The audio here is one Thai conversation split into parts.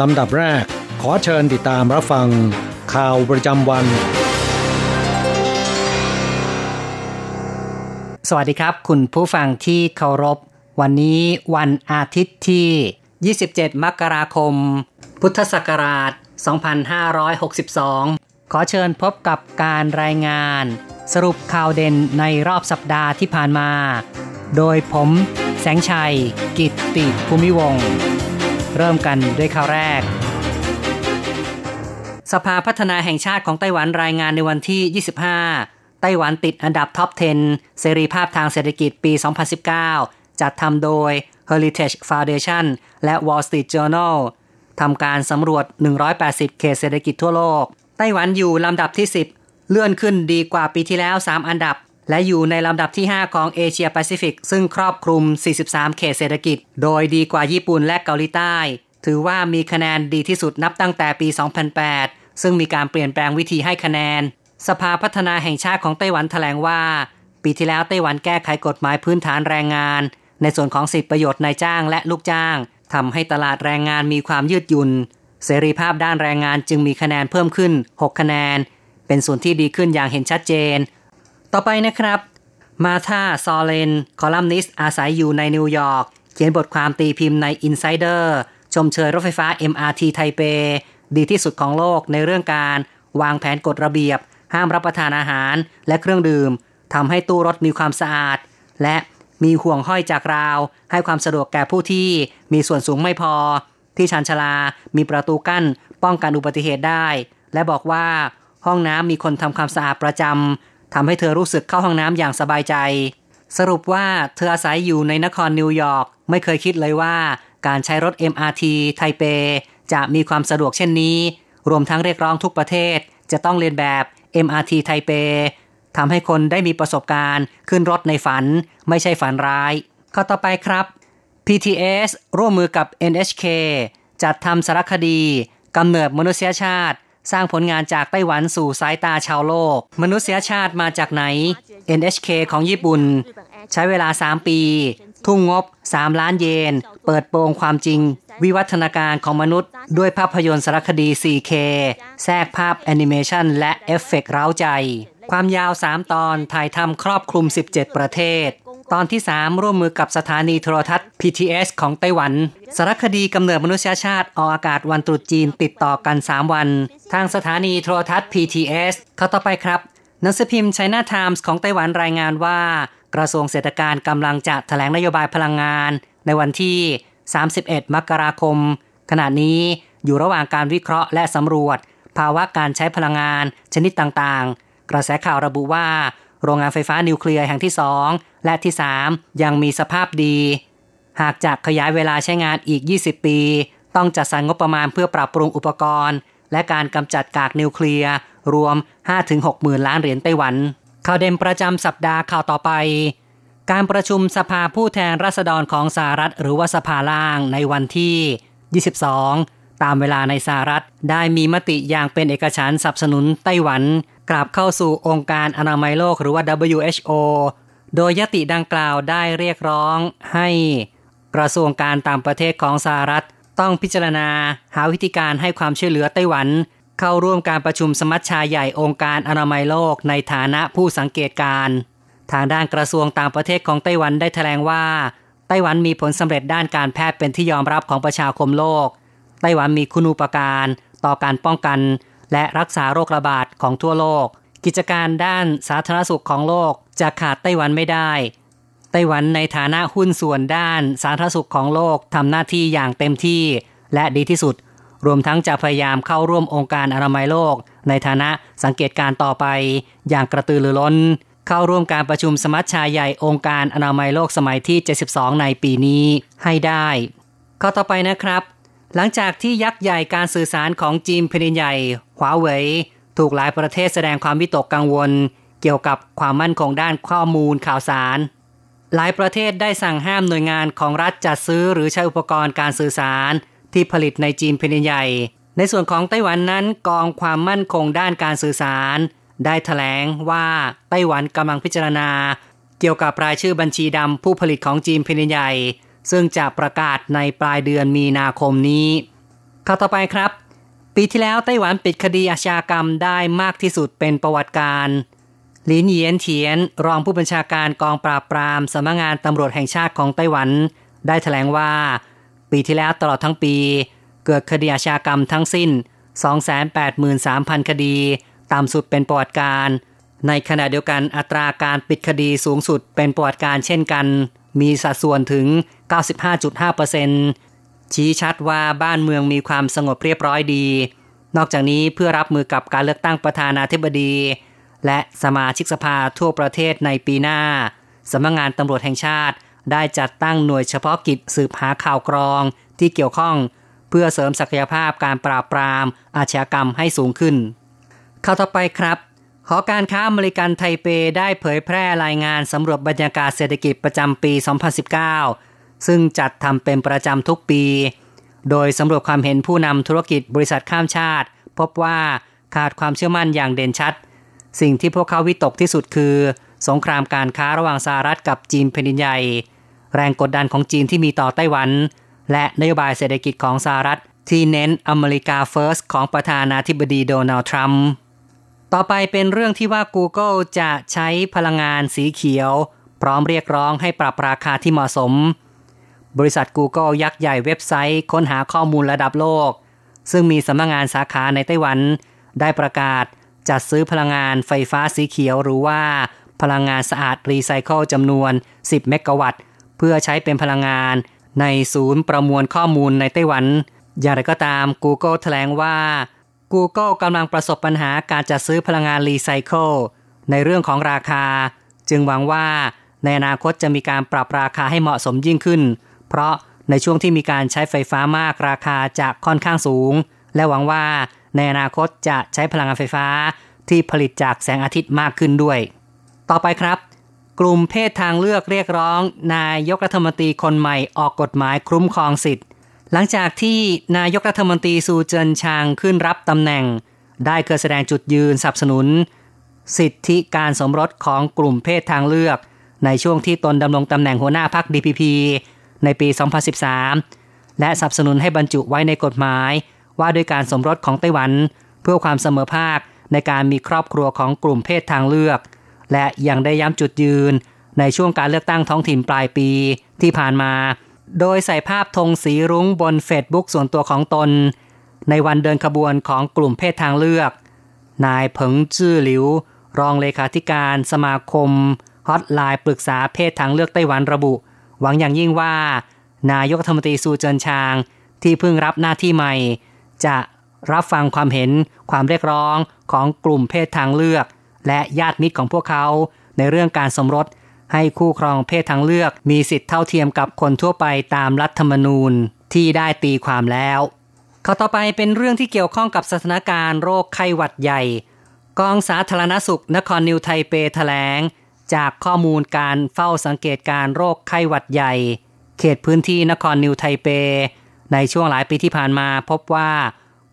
ลำดับแรก ขอเชิญติดตามรับฟัง ข่าวประจำวัน สวัสดีครับ คุณผู้ฟังที่เคารพ วันนี้วันอาทิตย์ที่ 27 มกราคม พุทธศักราช 2562 ขอเชิญพบกับการรายงาน สรุปข่าวเด่นในรอบสัปดาห์ที่ผ่านมา โดยผม แสงชัย กิตติภูมิวงศ์ เริ่มกันด้วยข่าวแรก สภาพัฒนาแห่งชาติของไต้หวันรายงานในวันที่ 25 ไต้หวันติดอันดับท็อป 10 เสรีภาพทางเศรษฐกิจปี 2019 จัดทำโดย Heritage Foundation และ Wall Street Journal ทำการสำรวจ 180 เขตเศรษฐกิจทั่วโลก ไต้หวันอยู่ลำดับที่ 10 เลื่อนขึ้นดีกว่าปีที่แล้ว 3 อันดับ และอยู่ในลำดับที่ 5 ของเอเชียแปซิฟิก ซึ่งครอบคลุม 43 เขตเศรษฐกิจ โดยดีกว่าญี่ปุ่นและเกาหลีใต้ ถือว่ามีคะแนนดีที่สุดนับตั้งแต่ปี 2008 ซึ่งมีการเปลี่ยนแปลงวิธีให้คะแนน สภาพัฒนาแห่งชาติของไต้หวันแถลงว่า ปีที่แล้วไต้หวันแก้ไขกฎหมายพื้นฐานแรงงาน ในส่วนของสิทธิประโยชน์นายจ้างและลูกจ้างทำให้ตลาดแรงงานมีความยืดหยุ่น เสรีภาพด้านแรงงานจึงมีคะแนนเพิ่มขึ้น 6 คะแนน เป็นส่วนที่ดีขึ้นอย่างเห็นชัดเจน ต่อไปนะครับ มาธาซอเลน คอลัมนิสต์อาศัยอยู่ในนิวยอร์ก เขียนบทความตีพิมพ์ใน Insider ชมเชยรถไฟฟ้า MRT ไทเป ดีที่สุดของโลกในเรื่องการวางแผนกฎระเบียบ ห้ามรับประทานอาหารและเครื่องดื่มทำให้ตู้รถมีความสะอาด และมีห่วงห้อยจากราว ให้ความสะดวกแก่ผู้ที่มีส่วนสูงไม่พอ ที่ชานชาลา มีประตูกั้น ป้องกันอุบัติเหตุได้ และบอกว่า ห้องน้ำมีคนทำความสะอาดประจำ ทำให้เธอรู้สึกเข้าห้องน้ำอย่างสบายใจ สรุปว่าเธออาศัยอยู่ในนครนิวยอร์กไม่เคยคิดเลยว่า การใช้รถ MRT ไทเป จะมีความสะดวกเช่นนี้ รวมทั้งเรียกร้องทุกประเทศ จะต้องเรียนแบบ MRT ไทเปทำให้คนได้มีประสบการณ์ ขึ้นรถในฝัน ไม่ใช่ฝันร้ายข้อต่อไปครับ PTS ร่วมมือกับ NHK จัดทำสารคดีกำเนิดมนุษยชาติ สร้างผลงานจากไต้หวันสู่สายตาชาวโลก มนุษยชาติมาจากไหน NHK ของญี่ปุ่น ใช้เวลา 3 ปี ทุ่มงบ 3 ล้านเยน เปิดโปงความจริง วิวัฒนาการของมนุษย์ ด้วยภาพยนตร์สารคดี 4K แทรกภาพแอนิเมชันและเอฟเฟกต์เร้าใจ ความยาว 3 ตอนถ่ายทำครอบคลุม 17 ประเทศ ตอนที่ 3 ร่วมมือกับสถานีโทรทัศน์ PTS ของไต้หวัน สารคดีกำเนิดมนุษยชาติออกอากาศวันตรุษจีนติดต่อกัน 3 วัน ทางสถานีโทรทัศน์ PTS เข้าต่อไปครับหนังสือพิมพ์ China Times ของไต้หวันรายงานว่า กระทรวงเศรษฐการกำลังจะแถลงนโยบายพลังงาน ในวันที่ 31 มกราคม ขณะนี้อยู่ระหว่างการวิเคราะห์และสำรวจ ภาวะการใช้พลังงานชนิดต่างๆ กระแสข่าวระบุว่า โรงงานไฟฟ้านิวเคลียร์แห่งที่2 และที่ 3 ยังมีสภาพดี หากจะขยายเวลาใช้งานอีก 20 ปี ต้องจัดสรรงบประมาณเพื่อปรับปรุงอุปกรณ์ และการกำจัดกากนิวเคลียร์รวม 5-6หมื่นล้านเหรียญไต้หวันข่าวเด่นประจำสัปดาห์ข่าวต่อไป การประชุมสภาผู้แทนราษฎรของสหรัฐหรือว่าสภาล่างในวันที่ 22 ตามเวลาในสหรัฐได้มีมติอย่างเป็นเอกฉันท์สนับสนุนไต้หวัน กลับเข้าสู่องค์การอนามัยโลกหรือว่า WHO โดยยติดังกล่าวได้เรียกร้องให้กระทรวงการต่างประเทศของสหรัฐ ต้องพิจารณาหาวิธีการให้ความช่วยเหลือไต้หวัน เข้าร่วมการประชุมสมัชชาใหญ่องค์การอนามัยโลกในฐานะผู้สังเกตการ ทางด้านกระทรวงต่างประเทศของไต้หวันได้แถลงว่า ไต้หวันมีผลสำเร็จด้านการแพทย์เป็นที่ยอมรับของประชาคมโลก ไต้หวันมีคุณูปการต่อการป้องกัน และรักษาโรคระบาดของทั่วโลก กิจการด้านสาธารณสุขของโลกจะขาดไต้หวันไม่ได้ ไต้หวันในฐานะหุ้นส่วนด้านสาธารณสุขของโลกทำหน้าที่อย่างเต็มที่และดีที่สุด รวมทั้งจะพยายามเข้าร่วมองค์การอนามัยโลก ในฐานะสังเกตการต่อไป อย่างกระตือรือร้น เข้าร่วมการประชุมสมัชชาใหญ่องค์การอนามัยโลกสมัยที่ 72 ในปีนี้ให้ได้ข้อต่อไปนะครับ หลังจากที่ยักษ์ใหญ่การสื่อสารของจีนแผ่นใหญ่หวาเว่ย ถูกหลายประเทศแสดงความวิตกกังวล เกี่ยวกับความมั่นคงด้านข้อมูลข่าวสาร หลายประเทศได้สั่งห้ามหน่วยงานของรัฐจัดซื้อหรือใช้อุปกรณ์การสื่อสารที่ผลิตในจีนแผ่นใหญ่ ในส่วนของไต้หวันนั้นกองความมั่นคงด้านการสื่อสาร ได้ถแถลงว่าไต้หวันกำลังพิจารณา เกี่ยวกับรายชื่อบัญชีดำผู้ผลิตของจีนแผ่นใหญ่ ซึ่งจะประกาศในปลายเดือนมีนาคมนี้ข่าวต่อไปครับ ปีที่แล้วไต้หวันปิดคดีอาชญากรรมได้มากที่สุดเป็นประวัติการหลินเยียนเทียน รองผู้บัญชาการกองปราบปรามสำนักงานตำรวจแห่งชาติของไต้หวัน ได้ถแถลงว่า ปีที่แล้วตลอดทั้งปี เกิดคดีอาชญากรรมทั้งสิ้น 283,000 คดีตามสุดเป็นประวัติการ ในขณะเดียวกันอัตราการปิดคดีสูงสุดเป็นประวัติการเช่นกัน มีสัดส่วนถึง 95.5% ชี้ชัดว่าบ้านเมืองมีความสงบเรียบร้อยดี นอกจากนี้เพื่อรับมือกับการเลือกตั้งประธานาธิบดี และสมาชิกสภาทั่วประเทศในปีหน้าสำนักงงานตำรวจแห่งชาติ ได้จัดตั้งหน่วยเฉพาะกิจสืบหาข่าวกรองที่เกี่ยวข้อง เพื่อเสริมศักยภาพการปราบปราม อาชญากรรมให้สูงขึ้นข่าวต่อไปครับหอการค้าอเมริกันไทเปได้เผยแพร่รายงานสำรวจบรรยากาศเศรษฐกิจประจำปี 2019 ซึ่งจัดทำเป็นประจำทุกปี โดยสำรวจความเห็นผู้นำธุรกิจบริษัทข้ามชาติ พบว่าขาดความเชื่อมั่นอย่างเด่นชัด สิ่งที่พวกเขาวิตกที่สุดคือ สงครามการค้าระหว่างสหรัฐกับจีนแผ่นดินใหญ่ แรงกดดันของจีนที่มีต่อไต้หวัน และนโยบายเศรษฐกิจของสหรัฐ ที่เน้นอเมริกาเฟิร์สของประธานาธิบดีโดนัลด์ทรัมป์ต่อไปเป็นเรื่องที่ว่า Google จะใช้พลังงานสีเขียว พร้อมเรียกร้องให้ปรับราคาที่เหมาะสม บริษัท Google ยักษ์ใหญ่เว็บไซต์ ค้นหาข้อมูลระดับโลก ซึ่งมีสำนักงงานสาขาในไต้หวัน ได้ประกาศจัดซื้อพลังงานไฟฟ้าสีเขียวหรือว่า พลังงานสะอาดรีไซเคิลจำนวน 10 เมกะวัตต์ เพื่อใช้เป็นพลังงานในศูนย์ประมวลข้อมูลในไต้หวัน อย่างไรก็ตาม Google แถลงว่า Google กำลังประสบปัญหาการจัดซื้อพลังงานรีไซเคิลในเรื่องของราคา จึงหวังว่าในอนาคตจะมีการปรับราคาให้เหมาะสมยิ่งขึ้น เพราะในช่วงที่มีการใช้ไฟฟ้ามากราคาจะค่อนข้างสูง และหวังว่าในอนาคตจะใช้พลังงานไฟฟ้าที่ผลิตจากแสงอาทิตย์มากขึ้นด้วย ต่อไปครับ กลุ่มเพศทางเลือกเรียกร้อง นายกรัฐมนตรีคนใหม่ออกกฎหมายคุ้มครองสิทธิ์ หลังจากที่นายกรัฐมนตรีซูเจินชางขึ้นรับตำแหน่ง ได้เคยแสดงจุดยืนสนับสนุน สิทธิการสมรสของกลุ่มเพศทางเลือก ในช่วงที่ตนดำรงตำแหน่งหัวหน้าพรรค DPP ในปี 2013 และสนับสนุนให้บรรจุไว้ในกฎหมาย ว่าด้วยการสมรสของไต้หวัน เพื่อความเสมอภาคในการมีครอบครัวของกลุ่มเพศทางเลือก และยังได้ย้ำจุดยืน ในช่วงการเลือกตั้งท้องถิ่นปลายปีที่ผ่านมา โดยใส่ภาพธงสีรุ้งบนเฟซบุ๊กส่วนตัวของตน ในวันเดินขบวนของกลุ่มเพศทางเลือก นายเผิงจื้อหลิว รองเลขาธิการสมาคมฮอตไลน์ปรึกษาเพศทางเลือกไต้หวันระบุ หวังอย่างยิ่งว่า นายกรัฐมนตรีซูเจินชาง ที่เพิ่งรับหน้าที่ใหม่ จะรับฟังความเห็นความเรียกร้องของกลุ่มเพศทางเลือก และญาติมิตรของพวกเขาในเรื่องการสมรส ให้คู่ครองเพศทางเลือก มีสิทธิเท่าเทียมกับคนทั่วไปตามรัฐธรรมนูญที่ได้ตีความแล้วข้อต่อไปเป็นเรื่องที่เกี่ยวข้องกับสถานการณ์โรคไข้หวัดใหญ่ กองสาธารณสุขนครนิวไทเปแถลง จากข้อมูลการเฝ้าสังเกตการโรคไข้หวัดใหญ่ เขตพื้นที่นครนิวไทเป ในช่วงหลายปีที่ผ่านมาพบว่า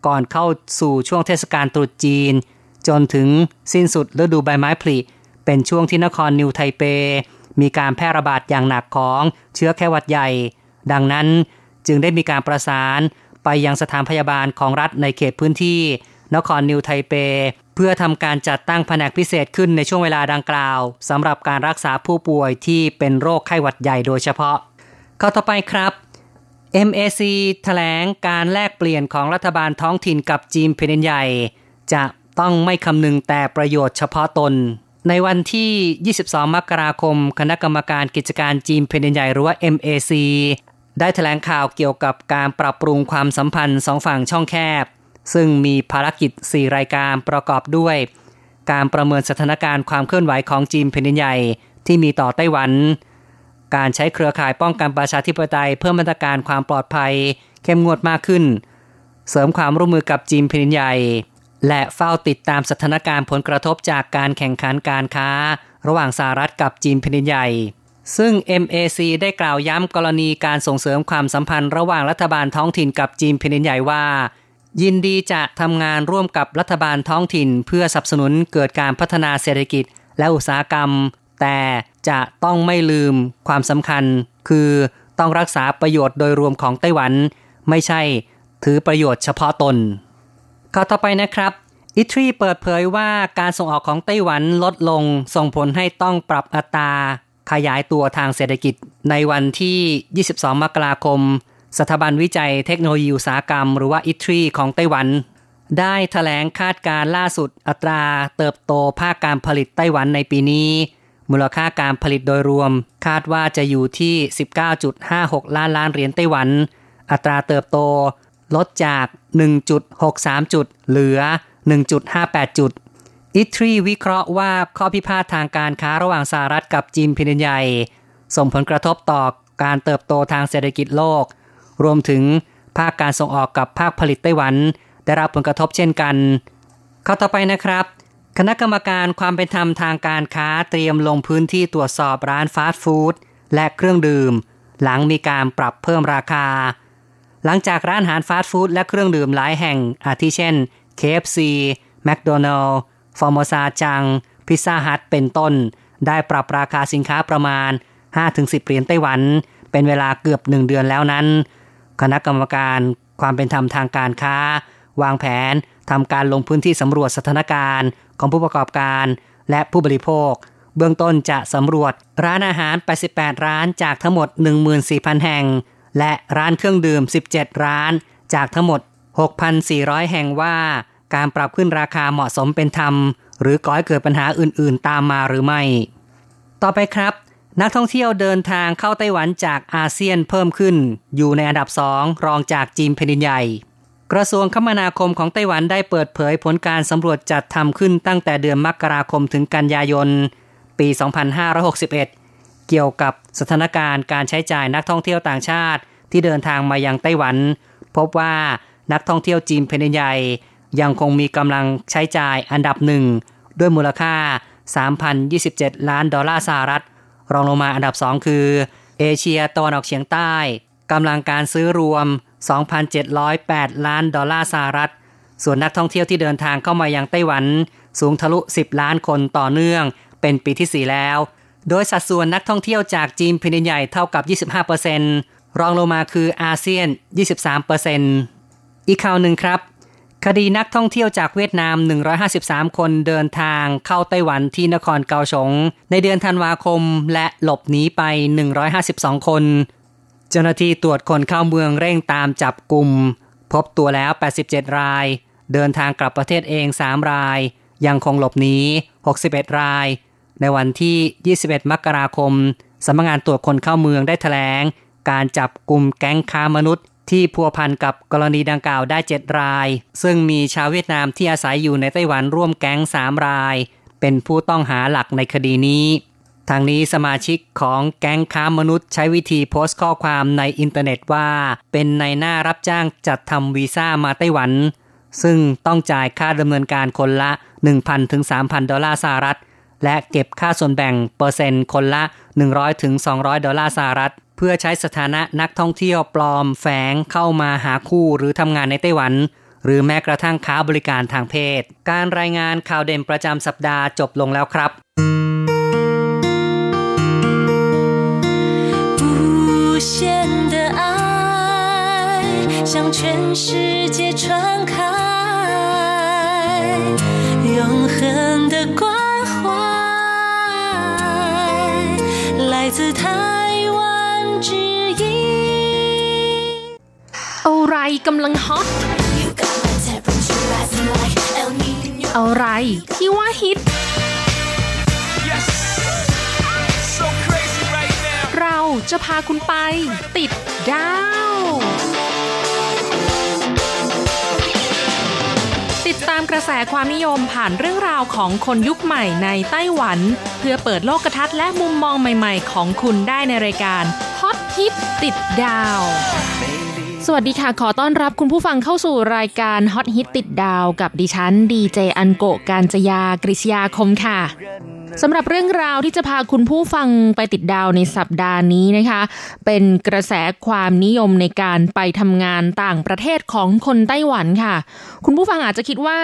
ก่อนเข้าสู่ช่วงเทศกาลตรุษจีน จนถึงสิ้นสุดฤดูใบไม้ผลิ เป็นช่วงที่นครนิวไทเป มีการแพร่ระบาดอย่างหนักของเชื้อไข้หวัดใหญ่ ดังนั้นจึงได้มีการประสานไปยังสถานพยาบาลของรัฐในเขตพื้นที่ นครนิวไทเป เพื่อทำการจัดตั้งแผนกพิเศษขึ้นในช่วงเวลาดังกล่าวสำหรับการรักษาผู้ป่วยที่เป็นโรคไข้หวัดใหญ่โดยเฉพาะข้าต่อไปครับ MAC แถลงการแลกเปลี่ยนของรัฐบาลท้องถิ่นกับจีนเพนใหญ่ จะต้องไม่คำนึงแต่ประโยชน์เฉพาะตน ในวันที่ 22 มกราคม คณะกรรมการกิจการจีนเพนใหญ่หรือว่า MAC ได้แถลงข่าวเกี่ยวกับการปรับปรุงความสัมพันธ์สองฝั่งช่องแคบ ซึ่งมีภารกิจ 4 รายการประกอบด้วย การประเมินสถานการณ์ความเคลื่อนไหวของจีนแผ่นดินใหญ่ที่มีต่อไต้หวัน การใช้เครือข่ายป้องกันประชาธิปไตยเพิ่มมาตรการความปลอดภัย เข้มงวดมากขึ้น เสริมความร่วมมือกับจีนแผ่นดินใหญ่ และเฝ้าติดตามสถานการณ์ผลกระทบจากการแข่งขันการค้า ระหว่างสหรัฐกับจีนแผ่นดินใหญ่ ซึ่ง MAC ได้กล่าวย้ำกรณีการส่งเสริมความสัมพันธ์ระหว่างรัฐบาลท้องถิ่นกับจีนแผ่นดินใหญ่ว่า ยินดีจะทำงานร่วมกับรัฐบาลท้องถิ่น เพื่อสนับสนุนเกิดการพัฒนาเศรษฐกิจและอุตสาหกรรม แต่จะต้องไม่ลืมความสำคัญ คือต้องรักษาประโยชน์โดยรวมของไต้หวัน ไม่ใช่ถือประโยชน์เฉพาะตนข้อต่อไปนะครับอิตรีเปิดเผยว่าการส่งออกของไต้หวันลดลง ส่งผลให้ต้องปรับอัตราขยายตัวทางเศรษฐกิจในวันที่ 22 มกราคม สถาบันวิจัยเทคโนโลยีอุตสาหกรรม หรือว่าอิตรีของไต้หวัน ได้ถแถลงคาดการล่าสุดอัตราเติบโตภาคการผลิตไต้หวันในปีนี้ มูลค่าการผลิตโดยรวม คาดว่าจะอยู่ที่ 19.56 ล้านล้านเหรียญไต้หวัน อัตราเติบโตลดจาก 1.63 จุด เหลือ 1.58 จุด อิตรีวิเคราะห์ว่าข้อพิพาททางการค้าระหว่างสหรัฐกับจีนพินใหญ่ ส่งผลกระทบต่อการเติบโตทางเศรษฐกิจโลก รวมถึงภาคการส่งออกกับภาคผลิตไต้หวัน ได้รับผลกระทบเช่นกันข้อต่อไปนะครับ คณะกรรมการความเป็นธรรมทางการค้าเตรียมลงพื้นที่ตรวจสอบร้านฟาสต์ฟู้ดและเครื่องดื่ม หลังมีการปรับเพิ่มราคา หลังจากร้านอาหารฟาสต์ฟู้ดและเครื่องดื่มหลายแห่ง อาทิเช่น KFC McDonald ฟอร์มซาจัง พิซซ่าฮัทเป็นต้น ได้ปรับราคาสินค้าประมาณ 5-10 เหรียญไต้หวัน เป็นเวลาเกือบหนึ่งเดือนแล้วนั้น คณะกรรมการความเป็นธรรมทางการค้า วางแผนทำการลงพื้นที่สำรวจสถานการณ์ของผู้ประกอบการ และผู้บริโภค เบื้องต้นจะสำรวจร้านอาหาร 88 ร้านจากทั้งหมด 14,000 แห่ง และร้านเครื่องดื่ม 17 ร้านจากทั้งหมด 6,400 แห่งว่าการปรับขึ้นราคาเหมาะสมเป็นธรรม หรือก่อให้เกิดปัญหาอื่นๆ ตามมาหรือไม่ ต่อไปครับ นักท่องเที่ยวเดินทางเข้าไต้หวันจากอาเซียนเพิ่มขึ้น อยู่ในอันดับสองรองจากจีนแผ่นดินใหญ่ กระทรวงคมนาคมของไต้หวันได้เปิดเผยผลการสำรวจจัดทำขึ้นตั้งแต่เดือนมกราคมถึงกันยายน ปี 2561 เกี่ยวกับสถานการณ์การใช้จ่ายนักท่องเที่ยวต่างชาติ ที่เดินทางมายังไต้หวัน พบว่านักท่องเที่ยวจีนแผ่นดินใหญ่ ยังคงมีกำลังใช้จ่ายอันดับหนึ่งด้วยมูลค่า 3,027 ล้านดอลลาร์สหรัฐ รองลงมาอันดับสองคือ เอเชียตะวันออกเฉียงใต้กำลังการซื้อรวม 2,708 ล้านดอลลาร์สหรัฐ ส่วนนักท่องเที่ยวที่เดินทางเข้ามายังไต้หวัน สูงทะลุ 10 ล้านคนต่อเนื่อง เป็นปีที่ 4 แล้ว โดยสัดส่วนนักท่องเที่ยวจากจีนแผ่นใหญ่เท่ากับ 25%รองลงมาคืออาเซียน 23%อีกข่าวหนึ่งครับ คดีนักท่องเที่ยวจากเวียดนาม 153 คนเดินทางเข้าไต้หวันที่นครเกาสง ในเดือนธันวาคมและหลบหนีไป 152 คน เจ้าหน้าที่ตรวจคนเข้าเมืองเร่งตามจับกลุ่ม พบตัวแล้ว 87 ราย เดินทางกลับประเทศเอง 3 ราย ยังคงหลบหนี 61 ราย ในวันที่ 21 มกราคมสำนักงานตรวจคนเข้าเมืองได้แถลง การจับกลุ่มแก๊งค้ามนุษย์ ที่พัวพันกับกรณีดังกล่าวได้ 7 ราย ซึ่งมีชาวเวียดนามที่อาศัยอยู่ในไต้หวันร่วมแก๊ง 3 ราย เป็นผู้ต้องหาหลักในคดีนี้ ทางนี้สมาชิกของแก๊งค้ามนุษย์ใช้วิธีโพสต์ข้อความในอินเทอร์เน็ตว่า เป็นในหน้ารับจ้างจัดทำวีซ่ามาไต้หวัน ซึ่งต้องจ่ายค่าดำเนินการคนละ 1,000ถึง3,000 ดอลลาร์สหรัฐ และเก็บค่าส่วนแบ่งเปอร์เซ็นต์คนละ 100ถึง200 ดอลลาร์สหรัฐ เพื่อใช้สถานะนักท่องเที่ยวปลอมแฝงเข้ามาหาคู่หรือทำงานในไต้หวัน หรือแม้กระทั่งค้าบริการทางเพศ การรายงานข่าวเด่นประจำสัปดาห์จบลงแล้วครับ向全世界传开永恒的关怀来自他 อะไรกำลังฮอต อะไรที่ว่าฮิต Yes. So crazy right now. เราจะพาคุณไปติดดาว ติดตามกระแสความนิยมผ่านเรื่องราวของคนยุคใหม่ในไต้หวัน เพื่อเปิดโลกทัศน์และมุมมองใหม่ๆ ของคุณได้ในรายการ ฮิตติดดาว สวัสดีค่ะ ขอต้อนรับคุณผู้ฟังเข้าสู่รายการฮอตฮิตติดดาวกับดิฉันดีเจอันโกการจยากริชยาคมค่ะสำหรับเรื่องราวที่จะพาคุณผู้ฟังไปติดดาวในสัปดาห์นี้นะคะ เป็นกระแสความนิยมในการไปทำงานต่างประเทศของคนไต้หวันค่ะ คุณผู้ฟังอาจจะคิดว่า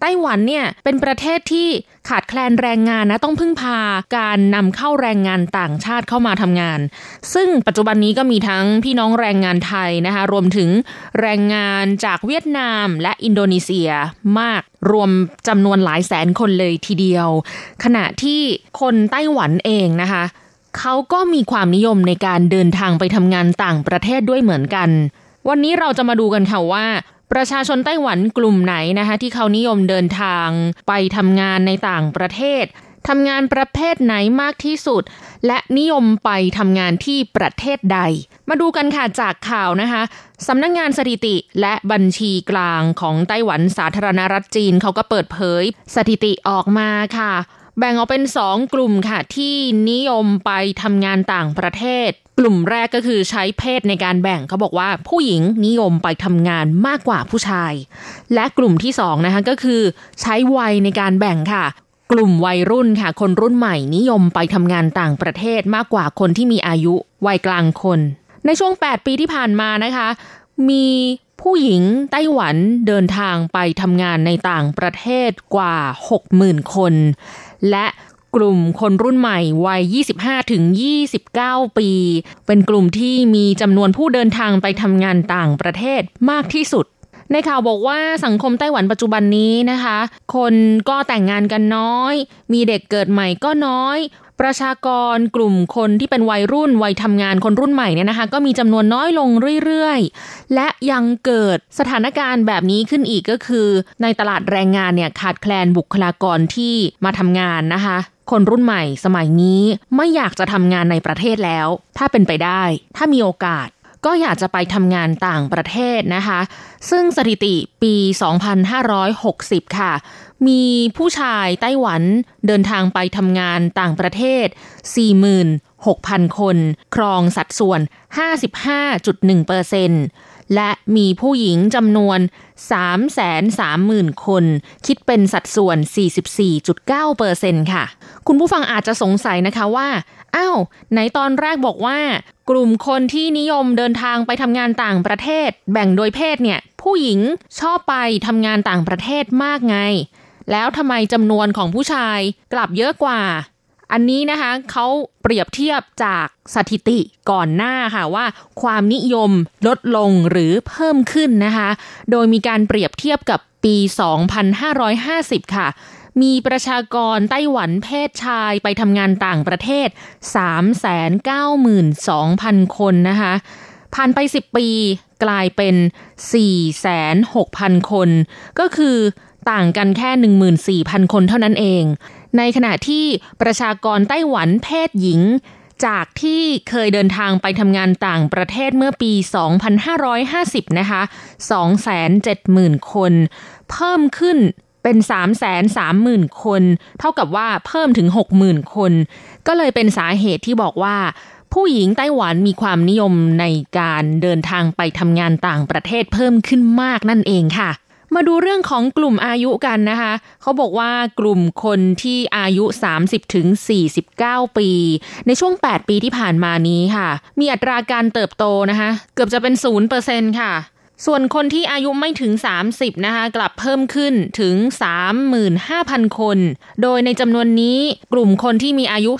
ไต้หวันเนี่ยเป็นประเทศที่ ขาดแคลนแรงงานนะต้องพึ่งพาการนำเข้าแรงงานต่างชาติเข้ามาทำงาน ซึ่งปัจจุบันนี้ก็มีทั้งพี่น้องแรงงานไทยนะคะรวมถึงแรงงานจากเวียดนามและอินโดนีเซียมากรวมจำนวนหลายแสนคนเลยทีเดียว ขณะที่คนไต้หวันเองนะคะเขาก็มีความนิยมในการเดินทางไปทำงานต่างประเทศด้วยเหมือนกัน วันนี้เราจะมาดูกันค่ะว่า ประชาชนไต้หวันกลุ่มไหนนะคะที่เขานิยมเดินทางไปทำงานในต่างประเทศทำงานประเภทไหนมากที่สุด และนิยมไปทำงานที่ประเทศใด มาดูกันค่ะจากข่าวนะคะสำนักงงานสถิติและบัญชีกลางของไต้หวันสาธารณรัฐจีนเขาก็เปิดเผย สถิติออกมาค่ะ แบ่งออกเป็น 2 กลุ่มค่ะที่นิยมไปทำงานต่างประเทศ กลุ่มแรกก็คือใช้เพศในการแบ่งเขาบอกว่าผู้หญิงนิยมไปทำงานมากกว่าผู้ชาย และกลุ่มที่2นะคะก็คือใช้วัยในการแบ่งค่ะ กลุ่มวัยรุ่นค่ะ คนรุ่นใหม่นิยมไปทำงานต่างประเทศมากกว่าคนที่มีอายุวัยกลางคน ในช่วง 8 ปีที่ผ่านมานะคะ มีผู้หญิงไต้หวันเดินทางไปทำงานในต่างประเทศกว่า 60,000 คน และ กลุ่มคนรุ่นใหม่วัย 25ถึง29 ปี เป็นกลุ่มที่มีจำนวนผู้เดินทางไปทำงานต่างประเทศมากที่สุดในข่าวบอกว่าสังคมไต้หวันปัจจุบันนี้นะคะ คนก็แต่งงานกันน้อย มีเด็กเกิดใหม่ก็น้อย ประชากรกลุ่มคนที่เป็นวัยรุ่นวัยทำงานคนรุ่นใหม่เนี่ยนะคะ ก็มีจำนวนน้อยลงเรื่อยๆ และยังเกิดสถานการณ์แบบนี้ขึ้นอีกก็คือ ในตลาดแรงงานเนี่ยขาดแคลนบุคลากรที่มาทำงานนะคะ คนรุ่นใหม่สมัยนี้ไม่อยากจะทำงานในประเทศแล้ว ถ้าเป็นไปได้ ถ้ามีโอกาสก็อยากจะไปทำงานต่างประเทศนะคะ ซึ่งสถิติปี 2560 ค่ะ มีผู้ชายไต้หวันเดินทางไปทำงานต่างประเทศ 46,000 คน ครองสัดส่วน 55.1% และมีผู้หญิงจำนวน 330,000 คน คิดเป็นสัดส่วน 44.9%ค่ะ คุณผู้ฟังอาจจะสงสัยนะคะว่า อ้าว ไหนตอนแรกบอกว่า กลุ่มคนที่นิยมเดินทางไปทำงานต่างประเทศ แบ่งโดยเพศเนี่ย ผู้หญิงชอบไปทำงานต่างประเทศมากไง แล้วทำไมจำนวนของผู้ชายกลับเยอะกว่า อันนี้นะคะเขาเปรียบเทียบจากสถิติก่อนหน้าค่ะว่าความนิยมลดลงหรือเพิ่มขึ้นนะคะ โดยมีการเปรียบเทียบกับปี 2550 ค่ะ มีประชากรไต้หวันเพศชายไปทำงานต่างประเทศ 392,000 คนนะคะผ่านไป 10 ปีกลายเป็น 46,000 คน ก็คือต่างกันแค่ 14,000 คนเท่านั้นเองในขณะที่ประชากรไต้หวันเพศหญิง จากที่เคยเดินทางไปทำงานต่างประเทศเมื่อปี 2550 นะคะ 270,000 คน เพิ่มขึ้นเป็น 330,000 คน เท่ากับว่าเพิ่มถึง 60,000 คน ก็เลยเป็นสาเหตุที่บอกว่า ผู้หญิงไต้หวันมีความนิยมในการเดินทางไปทำงานต่างประเทศเพิ่มขึ้นมากนั่นเองค่ะ มาดูเรื่องของกลุ่มอายุกันนะคะ เขาบอกว่ากลุ่มคนที่อายุ 30ถึง49 ปี ในช่วง 8 ปีที่ผ่านมานี้ค่ะ มีอัตราการเติบโตนะคะ เกือบจะเป็น0%ค่ะ ส่วนคนที่อายุไม่ถึง 30 นะคะ กลับเพิ่มขึ้นถึง 35,000 คน โดยในจำนวนนี้กลุ่มคนที่มีอายุ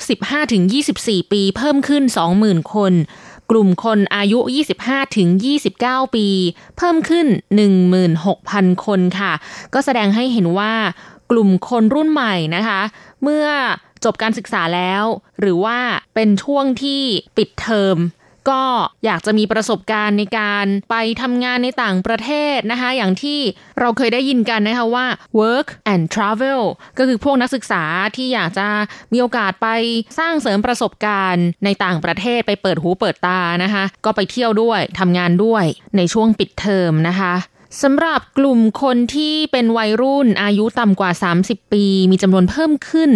15-24 ปี เพิ่มขึ้น 20,000 คน กลุ่มคนอายุ 25 ถึง 29 ปี เพิ่มขึ้น 16,000 คนค่ะ ก็แสดงให้เห็นว่ากลุ่มคนรุ่นใหม่นะคะ เมื่อจบการศึกษาแล้ว หรือว่าเป็นช่วงที่ปิดเทอม ก็อยากจะมีประสบการณ์ในการไปทำงานในต่างประเทศนะคะ อย่างที่เราเคยได้ยินกันนะคะว่า work and travel ก็คือพวกนักศึกษาที่อยากจะมีโอกาสไปสร้างเสริมประสบการณ์ในต่างประเทศไปเปิดหูเปิดตานะคะ ก็ไปเที่ยวด้วยทำงานด้วยในช่วงปิดเทอมนะคะ สำหรับกลุ่มคนที่เป็นวัยรุ่นอายุต่ำกว่า 30 ปี มีจำนวนเพิ่มขึ้น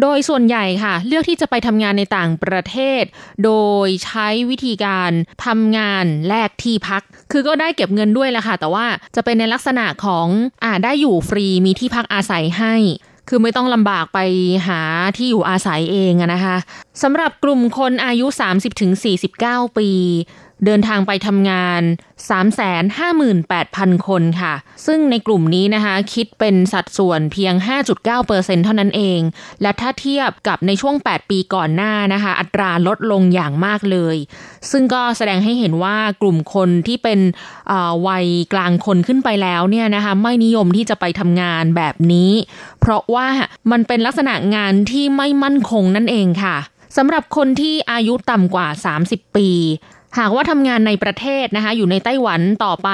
โดยส่วนใหญ่ค่ะ เลือกที่จะไปทำงานในต่างประเทศ โดยใช้วิธีการทำงานแลกที่พัก คือก็ได้เก็บเงินด้วยแหละค่ะ แต่ว่าจะเป็นในลักษณะของอ่าได้อยู่ฟรีมีที่พักอาศัยให้คือไม่ต้องลำบากไปหาที่อยู่อาศัยเองนะคะสำหรับกลุ่มคนอายุ 30-49 ปี เดินทางไปทำงาน 358,000 คนค่ะ ซึ่งในกลุ่มนี้นะคะคิดเป็นสัดส่วนเพียง 5.9%เท่านั้นเอง และถ้าเทียบกับในช่วง 8 ปีก่อนหน้านะคะ อัตราลดลงอย่างมากเลย ซึ่งก็แสดงให้เห็นว่ากลุ่มคนที่เป็นวัยกลางคนขึ้นไปแล้วเนี่ยนะคะไม่นิยมที่จะไปทำงานแบบนี้ เพราะว่ามันเป็นลักษณะงานที่ไม่มั่นคงนั่นเองค่ะสำหรับคนที่อายุต่ำกว่า 30 ปี หากว่าทำงานในประเทศนะคะ อยู่ในไต้หวันต่อไป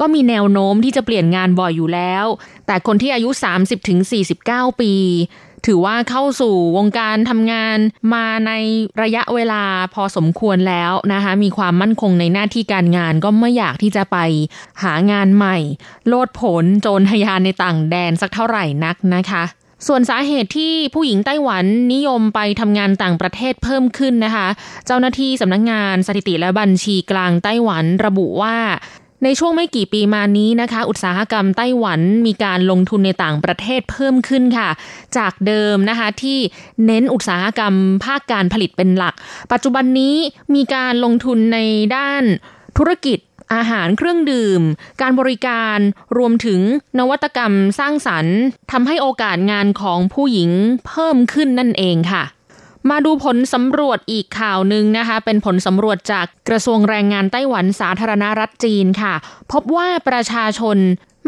ก็มีแนวโน้มที่จะเปลี่ยนงานบ่อยอยู่แล้ว แต่คนที่อายุ 30-49 ปี ถือว่าเข้าสู่วงการทำงานมาในระยะเวลาพอสมควรแล้วนะคะ มีความมั่นคงในหน้าที่การงานก็ไม่อยากที่จะไปหางานใหม่ โลดผลโจรทยานในต่างแดนสักเท่าไหร่นักนะคะ ส่วนสาเหตุที่ผู้หญิงไต้หวันนิยมไปทำงานต่างประเทศเพิ่มขึ้นนะคะ เจ้าหน้าที่สำนักงงานสถิติและบัญชีกลางไต้หวันระบุว่าในช่วงไม่กี่ปีมานี้นะคะ อุตสาหกรรมไต้หวันมีการลงทุนในต่างประเทศเพิ่มขึ้นค่ะ จากเดิมนะคะที่เน้นอุตสาหกรรมภาคการผลิตเป็นหลัก ปัจจุบันนี้มีการลงทุนในด้านธุรกิจ อาหารเครื่องดื่ม การบริการรวมถึงนวัตกรรมสร้างสรรค์ทำให้โอกาสงานของผู้หญิงเพิ่มขึ้นนั่นเองค่ะมาดูผลสำรวจอีกข่าวหนึ่งนะคะ เป็นผลสำรวจจากกระทรวงแรงงานไต้หวันสาธารณรัฐจีนค่ะ พบว่าประชาชน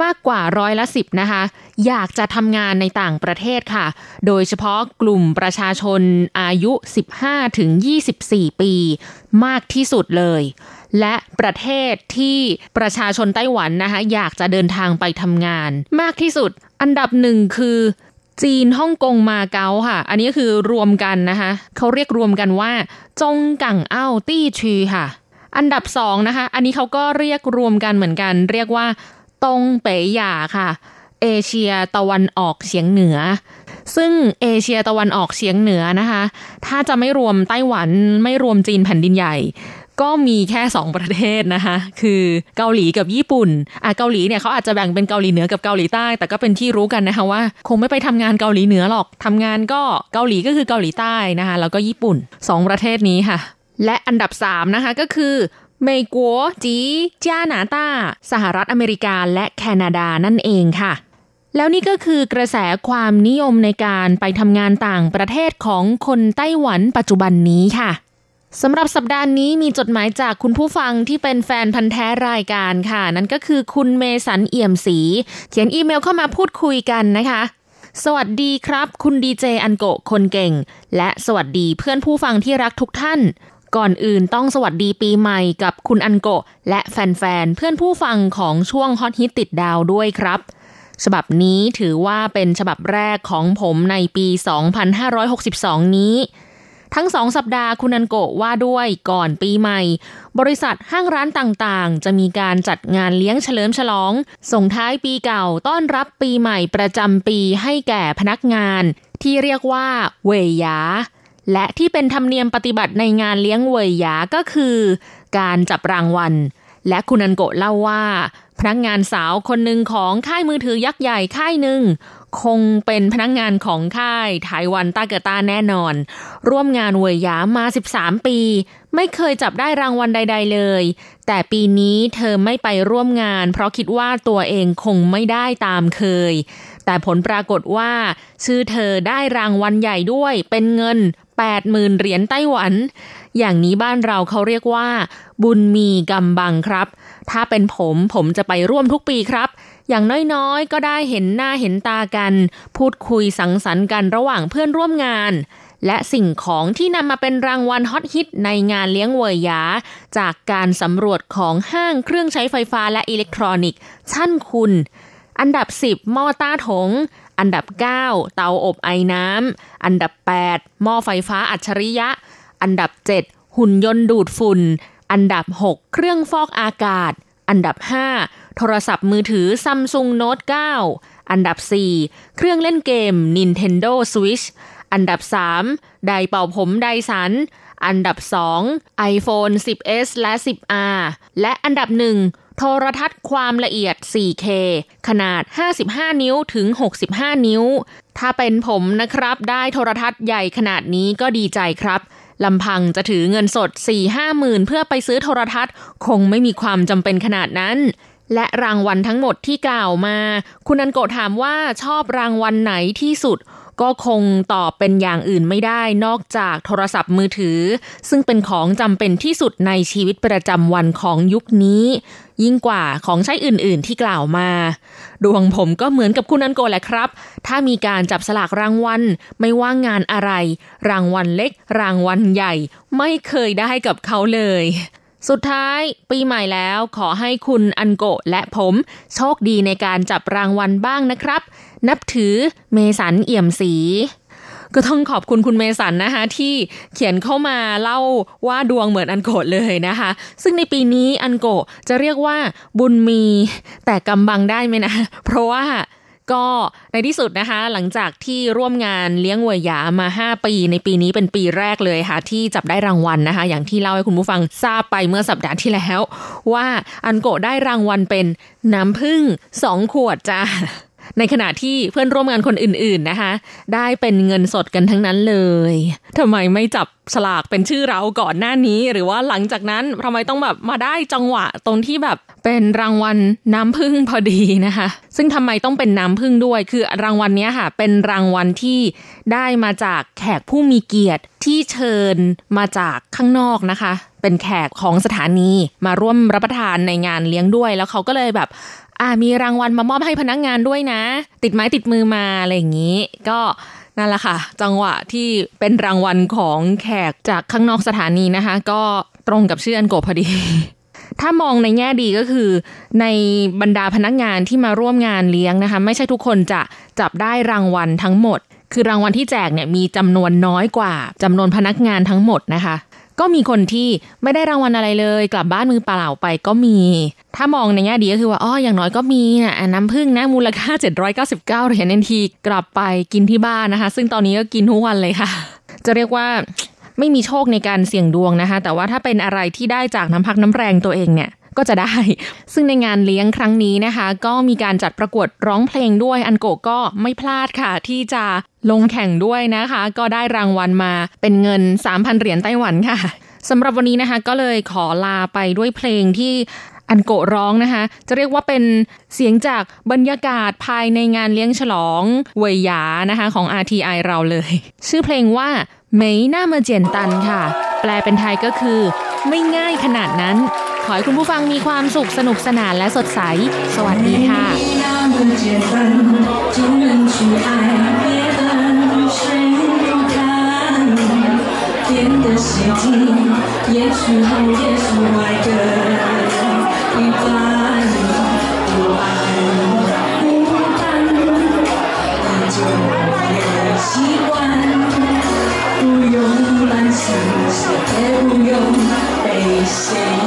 มากกว่าร้อยละสิบนะคะ อยากจะทำงานในต่างประเทศค่ะ โดยเฉพาะกลุ่มประชาชนอายุ 15ถึง24 ปี มากที่สุดเลย และประเทศที่ประชาชนไต้หวันนะคะอยากจะเดินทางไปทำงาน มากที่สุดอันดับหนึ่งคือจีนฮ่องกงมาเก๊าค่ะ อันนี้คือรวมกันนะคะเขาเรียกรวมกันว่า จงกังเอ้าตี้ชีค่ะ อันดับสองนะคะ อันนี้เขาก็เรียกรวมกันเหมือนกัน เรียกว่า ตงเป๋ยหยาค่ะ เอเชียตะวันออกเฉียงเหนือ ซึ่งเอเชียตะวันออกเฉียงเหนือนะคะ ถ้าจะไม่รวมไต้หวันไม่รวมจีนแผ่นดินใหญ่ ก็มีแค่ 2 ประเทศนะคะคือเกาหลีกับญี่ปุ่นอะเกาหลีเนี่ยเขาอาจจะแบ่งเป็นเกาหลีเหนือกับเกาหลีใต้ แต่ก็เป็นที่รู้กันนะคะว่า คงไม่ไปทำงานเกาหลีเหนือหรอกทำงานก็เกาหลีก็คือเกาหลีใต้นะคะแล้วก็ญี่ปุ่น 2 ประเทศนี้ค่ะ และอันดับ3นะคะก็คือเมกัวจีจ้านาตาสหรัฐอเมริกาและแคนาดานั่นเองค่ะแล้วนี่ก็คือกระแสความนิยมในการไปทำงานต่างประเทศของคนไต้หวันปัจจุบันนี้ค่ะ สำหรับสัปดาห์นี้มีจดหมายจากคุณผู้ฟังที่เป็นแฟนพันธ์แท้รายการค่ะ นั่นก็คือคุณเมสันเอี่ยมศรีเขียนอีเมลเข้ามาพูดคุยกันนะคะ สวัสดีครับ คุณดีเจอันโกคนเก่ง และสวัสดีเพื่อนผู้ฟังที่รักทุกท่าน ก่อนอื่นต้องสวัสดีปีใหม่กับคุณอันโกและแฟนๆเพื่อนผู้ฟังของช่วงฮอตฮิตติดดาวด้วยครับฉบับนี้ถือว่าเป็นฉบับแรกของผมในปี 2562 นี้ ทั้งสองสัปดาห์คุณอันโกว่าด้วยก่อนปีใหม่ บริษัทห้างร้านต่างๆ จะมีการจัดงานเลี้ยงเฉลิมฉลอง ส่งท้ายปีเก่าต้อนรับปีใหม่ประจำปีให้แก่พนักงาน ที่เรียกว่าเวยยา และที่เป็นธรรมเนียมปฏิบัติในงานเลี้ยงเวยยาก็คือ การจับรางวัล และคุณอันโกเล่าว่าพนักงานสาวคนหนึ่งของค่ายมือถือยักษ์ใหญ่ค่ายหนึ่ง คงเป็นพนักงงานของค่ายไต้หวันต้าเกต้าแน่นอน ร่วมงานเวยยามา 13 ปี ไม่เคยจับได้รางวัลใด ๆ เลย แต่ปีนี้เธอไม่ไปร่วมงาน เพราะคิดว่าตัวเองคงไม่ได้ตามเคย แต่ผลปรากฏว่า ชื่อเธอได้รางวัลใหญ่ด้วยเป็นเงิน 80,000 เหรียญไต้หวัน อย่างนี้บ้านเราเขาเรียกว่า บุญมีกำบังครับ ถ้าเป็นผมผมจะไปร่วมทุกปีครับ อย่างน้อยๆ ก็ได้เห็นหน้าเห็นตากัน พูดคุยสังสรรค์กันระหว่างเพื่อนร่วมงาน และสิ่งของที่นำมาเป็นรางวัลฮอตฮิตในงานเลี้ยงเวยยา จากการสำรวจของห้างเครื่องใช้ไฟฟ้าและอิเล็กทรอนิกส์ชั้นคุณ อันดับ 10หม้อต้าถง อันดับ 9 เตาอบไอน้ำอันดับ 8หม้อไฟฟ้าอัจฉริยะ อันดับ 7 หุ่นยนต์ดูดฝุ่น อันดับ 6 เครื่องฟอกอากาศ อันดับ 5 โทรศัพท์มือถือ Samsung Note 9 อันดับ 4 เครื่องเล่นเกม Nintendo Switch อันดับ 3 ไดเป่าผมไดสัน อันดับ 2 iPhone 10s และ 10r และอันดับ 1 โทรทัศน์ความละเอียด 4K ขนาด 55 นิ้วถึง 65 นิ้ว ถ้าเป็นผมนะครับ ได้โทรทัศน์ใหญ่ขนาดนี้ก็ดีใจครับลำพังจะถือเงินสด 4-5หมื่นเพื่อไปซื้อโทรทัศน์ คงไม่มีความจำเป็นขนาดนั้น และรางวัลทั้งหมดที่กล่าวมา คุณอันโกถามว่าชอบรางวัลไหนที่สุด ก็คงตอบเป็นอย่างอื่นไม่ได้นอกจากโทรศัพท์มือถือ ซึ่งเป็นของจำเป็นที่สุดในชีวิตประจำวันของยุคนี้ ยิ่งกว่าของใช้อื่น ๆ ที่กล่าวมา ดวงผมก็เหมือนกับคุณอันโกแหละครับ ถ้ามีการจับสลากรางวัลไม่ว่างงานอะไร รางวัลเล็ก รางวัลใหญ่ ไม่เคยได้กับเขาเลย สุดท้ายปีใหม่แล้วขอให้คุณอันโกะและผม โชคดีในการจับรางวัลบ้างนะครับ นับถือเมสันเอี่ยมศรีก็ต้องขอบคุณคุณเมสันนะคะที่เขียนเข้ามาเล่าว่าดวงเหมือนอันโกะเลยนะคะ ซึ่งในปีนี้อันโกะจะเรียกว่าบุญมีแต่กำบังได้ไหมนะ เพราะว่า ก็ในที่สุดนะคะ หลังจากที่ร่วมงานเลี้ยงเวยยามา 5 ปี ในปีนี้เป็นปีแรกเลยค่ะ ที่จับได้รางวัลนะคะ อย่างที่เล่าให้คุณผู้ฟังทราบไปเมื่อสัปดาห์ที่แล้ว ว่าอันโกได้รางวัลเป็นน้ำผึ้งสองขวดจ้า ในขณะที่เพื่อนร่วมงานคนอื่นๆนะคะ ได้เป็นเงินสดกันทั้งนั้นเลยทำไมไม่จับฉลากเป็นชื่อเราก่อนหน้านี้ หรือว่าหลังจากนั้นทำไมต้องแบบมาได้จังหวะตรงที่แบบเป็นรางวัลน้ำพึ่งพอดีนะคะ ซึ่งทำไมต้องเป็นน้ำพึ่งด้วย คือรางวัลนี้ค่ะ เป็นรางวัลที่ได้มาจากแขกผู้มีเกียรติที่เชิญมาจากข้างนอกนะคะ เป็นแขกของสถานีมาร่วมรับประทานในงานเลี้ยงด้วย แล้วเขาก็เลยแบบ อ่ามีรางวัลมามอบให้พนักงานด้วยนะ ติดไม้ติดมือมาอะไรอย่างนี้ ก็นั่นแหละค่ะ จังหวะที่เป็นรางวัลของแขกจากข้างนอกสถานีนะคะ ก็ตรงกับชื่ออันโกพอดี ถ้ามองในแง่ดีก็คือ ในบรรดาพนักงานที่มาร่วมงานเลี้ยงนะคะ ไม่ใช่ทุกคนจะจับได้รางวัลทั้งหมด คือรางวัลที่แจกเนี่ยมีจำนวนน้อยกว่าจำนวนพนักงานทั้งหมดนะคะ ก็มีคนที่ไม่ได้รางวัลอะไรเลย กลับบ้านมือเปล่าไปก็มี ถ้ามองในแง่ดีก็คือว่าอ๋ออย่างน้อยก็มีนะน้ำผึ้งนะมูลค่า 799เหรียญเนทีกลับไปกินที่บ้านนะคะ ซึ่งตอนนี้ก็กินทุกวันเลยค่ะ จะเรียกว่าไม่มีโชคในการเสี่ยงดวงนะคะ แต่ว่าถ้าเป็นอะไรที่ได้จากน้ำพักน้ำแรงตัวเองเนี่ย ก็จะได้ ซึ่งในงานเลี้ยงครั้งนี้นะคะ ก็มีการจัดประกวดร้องเพลงด้วยอันโกก็ไม่พลาดค่ะ ที่จะลงแข่งด้วยนะคะ ก็ได้รางวัลมาเป็นเงิน 3,000 เหรียญไต้หวันค่ะสำหรับวันนี้นะคะ ก็เลยขอลาไปด้วยเพลงที่อันโกร้องนะคะ จะเรียกว่าเป็นเสียงจากบรรยากาศภายในงานเลี้ยงฉลองเวยหยานะคะ ของ RTI เราเลย ชื่อเพลงว่า เมยหน้ามาเจียนตันค่ะ แปลเป็นไทยก็คือ ไม่ง่ายขนาดนั้น ขอให้คุณผู้ฟังมีความสุขสนุกสนานและสดใส สวัสดีค่ะ 那么简单，就能去爱别人，谁不看？变得细腻，也许好，也许坏的 Eu não face.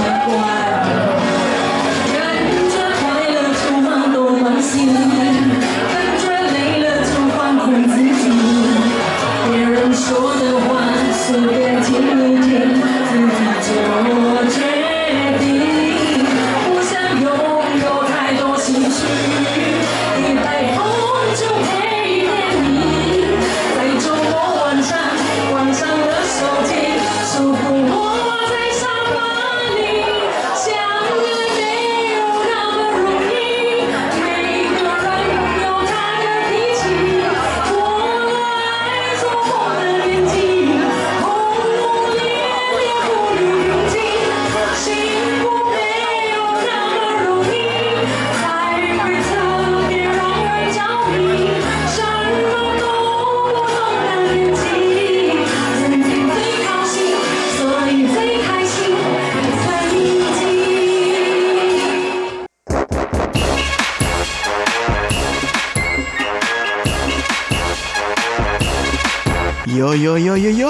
โยโยโยโยโย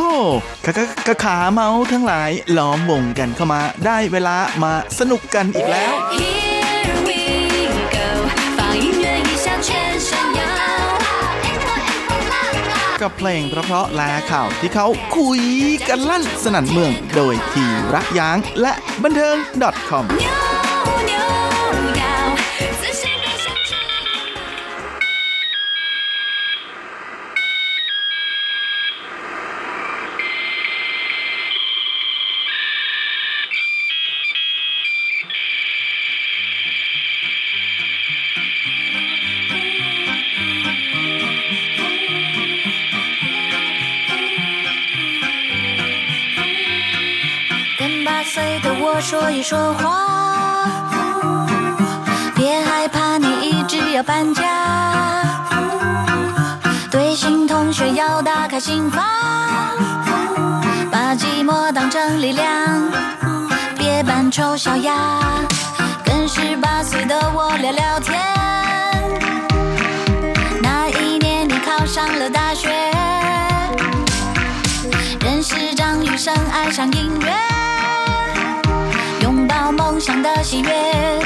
ขาขากะขาเมาทั้งหลายล้อมวงกันเข้ามา ได้เวลามาสนุกกันอีกแล้วกับเพลงเพราะๆลาข่าวที่เขาคุยกันลั่นสนันเมือง โดยทีรักยางและบันเทิง .com 搬家。对新同学要打开心房，把寂寞当成力量，别扮丑小鸭。跟十八岁的我聊聊天，那一年你考上了大学。认识张雨生，爱上音乐，拥抱梦想的喜悦，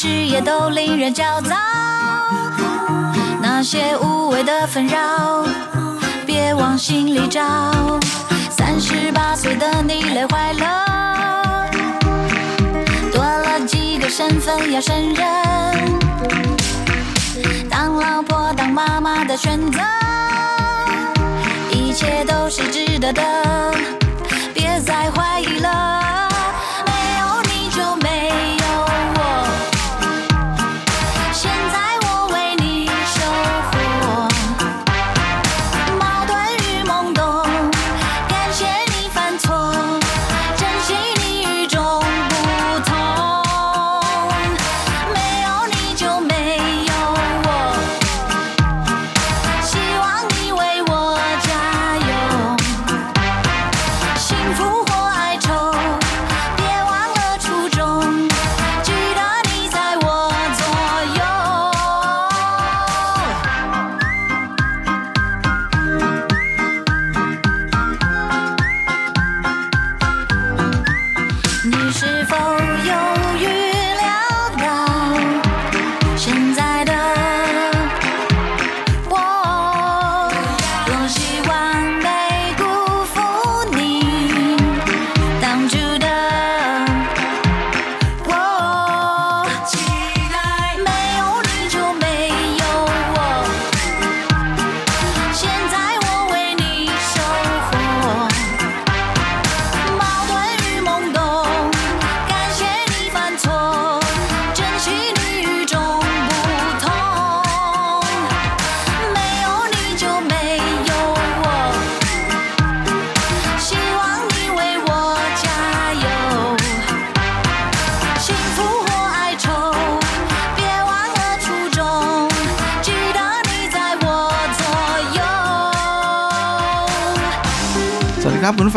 事业都令人焦躁，那些无谓的纷扰，别往心里找。三十八岁的你累坏了，多了几个身份要胜任。当老婆、当妈妈的选择，一切都是值得的，别再怀疑了。没有你就没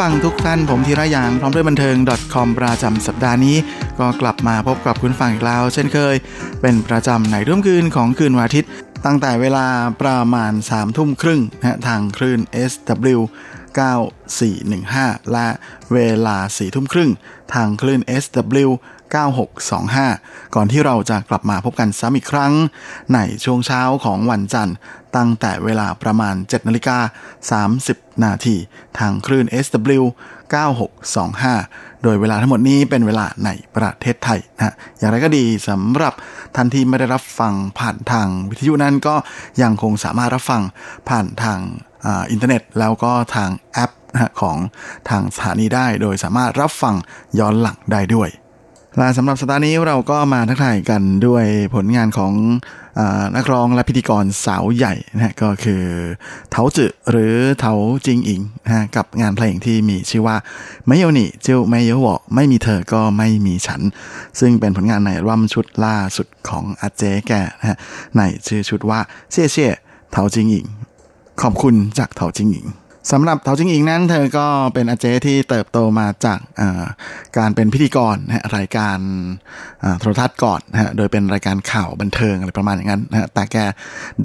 ฟังทุกท่านผมธีระยางพร้อมด้วยบันเทิง .com ประจำสัปดาห์นี้ ก็กลับมาพบกับคุณฟังอีกแล้ว เช่นเคย เป็นประจำในร่วมคืนของคืนวันอาทิตย์ ตั้งแต่เวลาประมาณ3ทุ่มครึ่งนะฮะทางคลื่น SW 9415 และเวลา4ทุ่มครึ่ง ทางคลื่น SW 9625 ก่อนที่เราจะกลับมาพบกันซ้ำอีกครั้ง ในช่วงเช้าของวันจันทร์ ตั้งแต่เวลาประมาณ 7นาฬิกา30 นาทีทางคลื่น SW 9625 โดยเวลาทั้งหมดนี้เป็นเวลาในประเทศไทยนะอย่างไรก็ดีสำหรับท่านที่ไม่ได้รับฟังผ่านทางวิทยุนั้นก็ยังคงสามารถรับฟังผ่านทางอ,อินเทอร์เน็ตแล้วก็ทางแอปของทางสถานีได้ โดยสามารถรับฟังย้อนหลังได้ด้วย และสำหรับสัปดาห์นี้เราก็มาทักทายกันด้วยผลงานของอนักร้องและพิธีกรสาวใหญ่นะฮะก็คือเถาจือหรือเถาจิงอิงนะฮะกับงานเพลงที่มีชื่อว่าไม่โยนี่เจียวไม่เยวอไม่มีเธอก็ไม่มีฉัน ซึ่งเป็นผลงานในอัมชุดล่าสุดของอาเจ๊แกนะฮะในชื่อชุดว่าเชี่ยเชี่ยเถาจิงอิง ขอบคุณจากเถาจิงอิง สำหรับเทาจิงอิงนั้นเธอก็เป็นอาเจที่เติบโตมาจากการเป็นพิธีกรนะรายการโทรทัศน์ก่อนนะฮะโดยเป็นรายการข่าวบันเทิงอะไรประมาณอย่างนั้นนะฮะแต่แก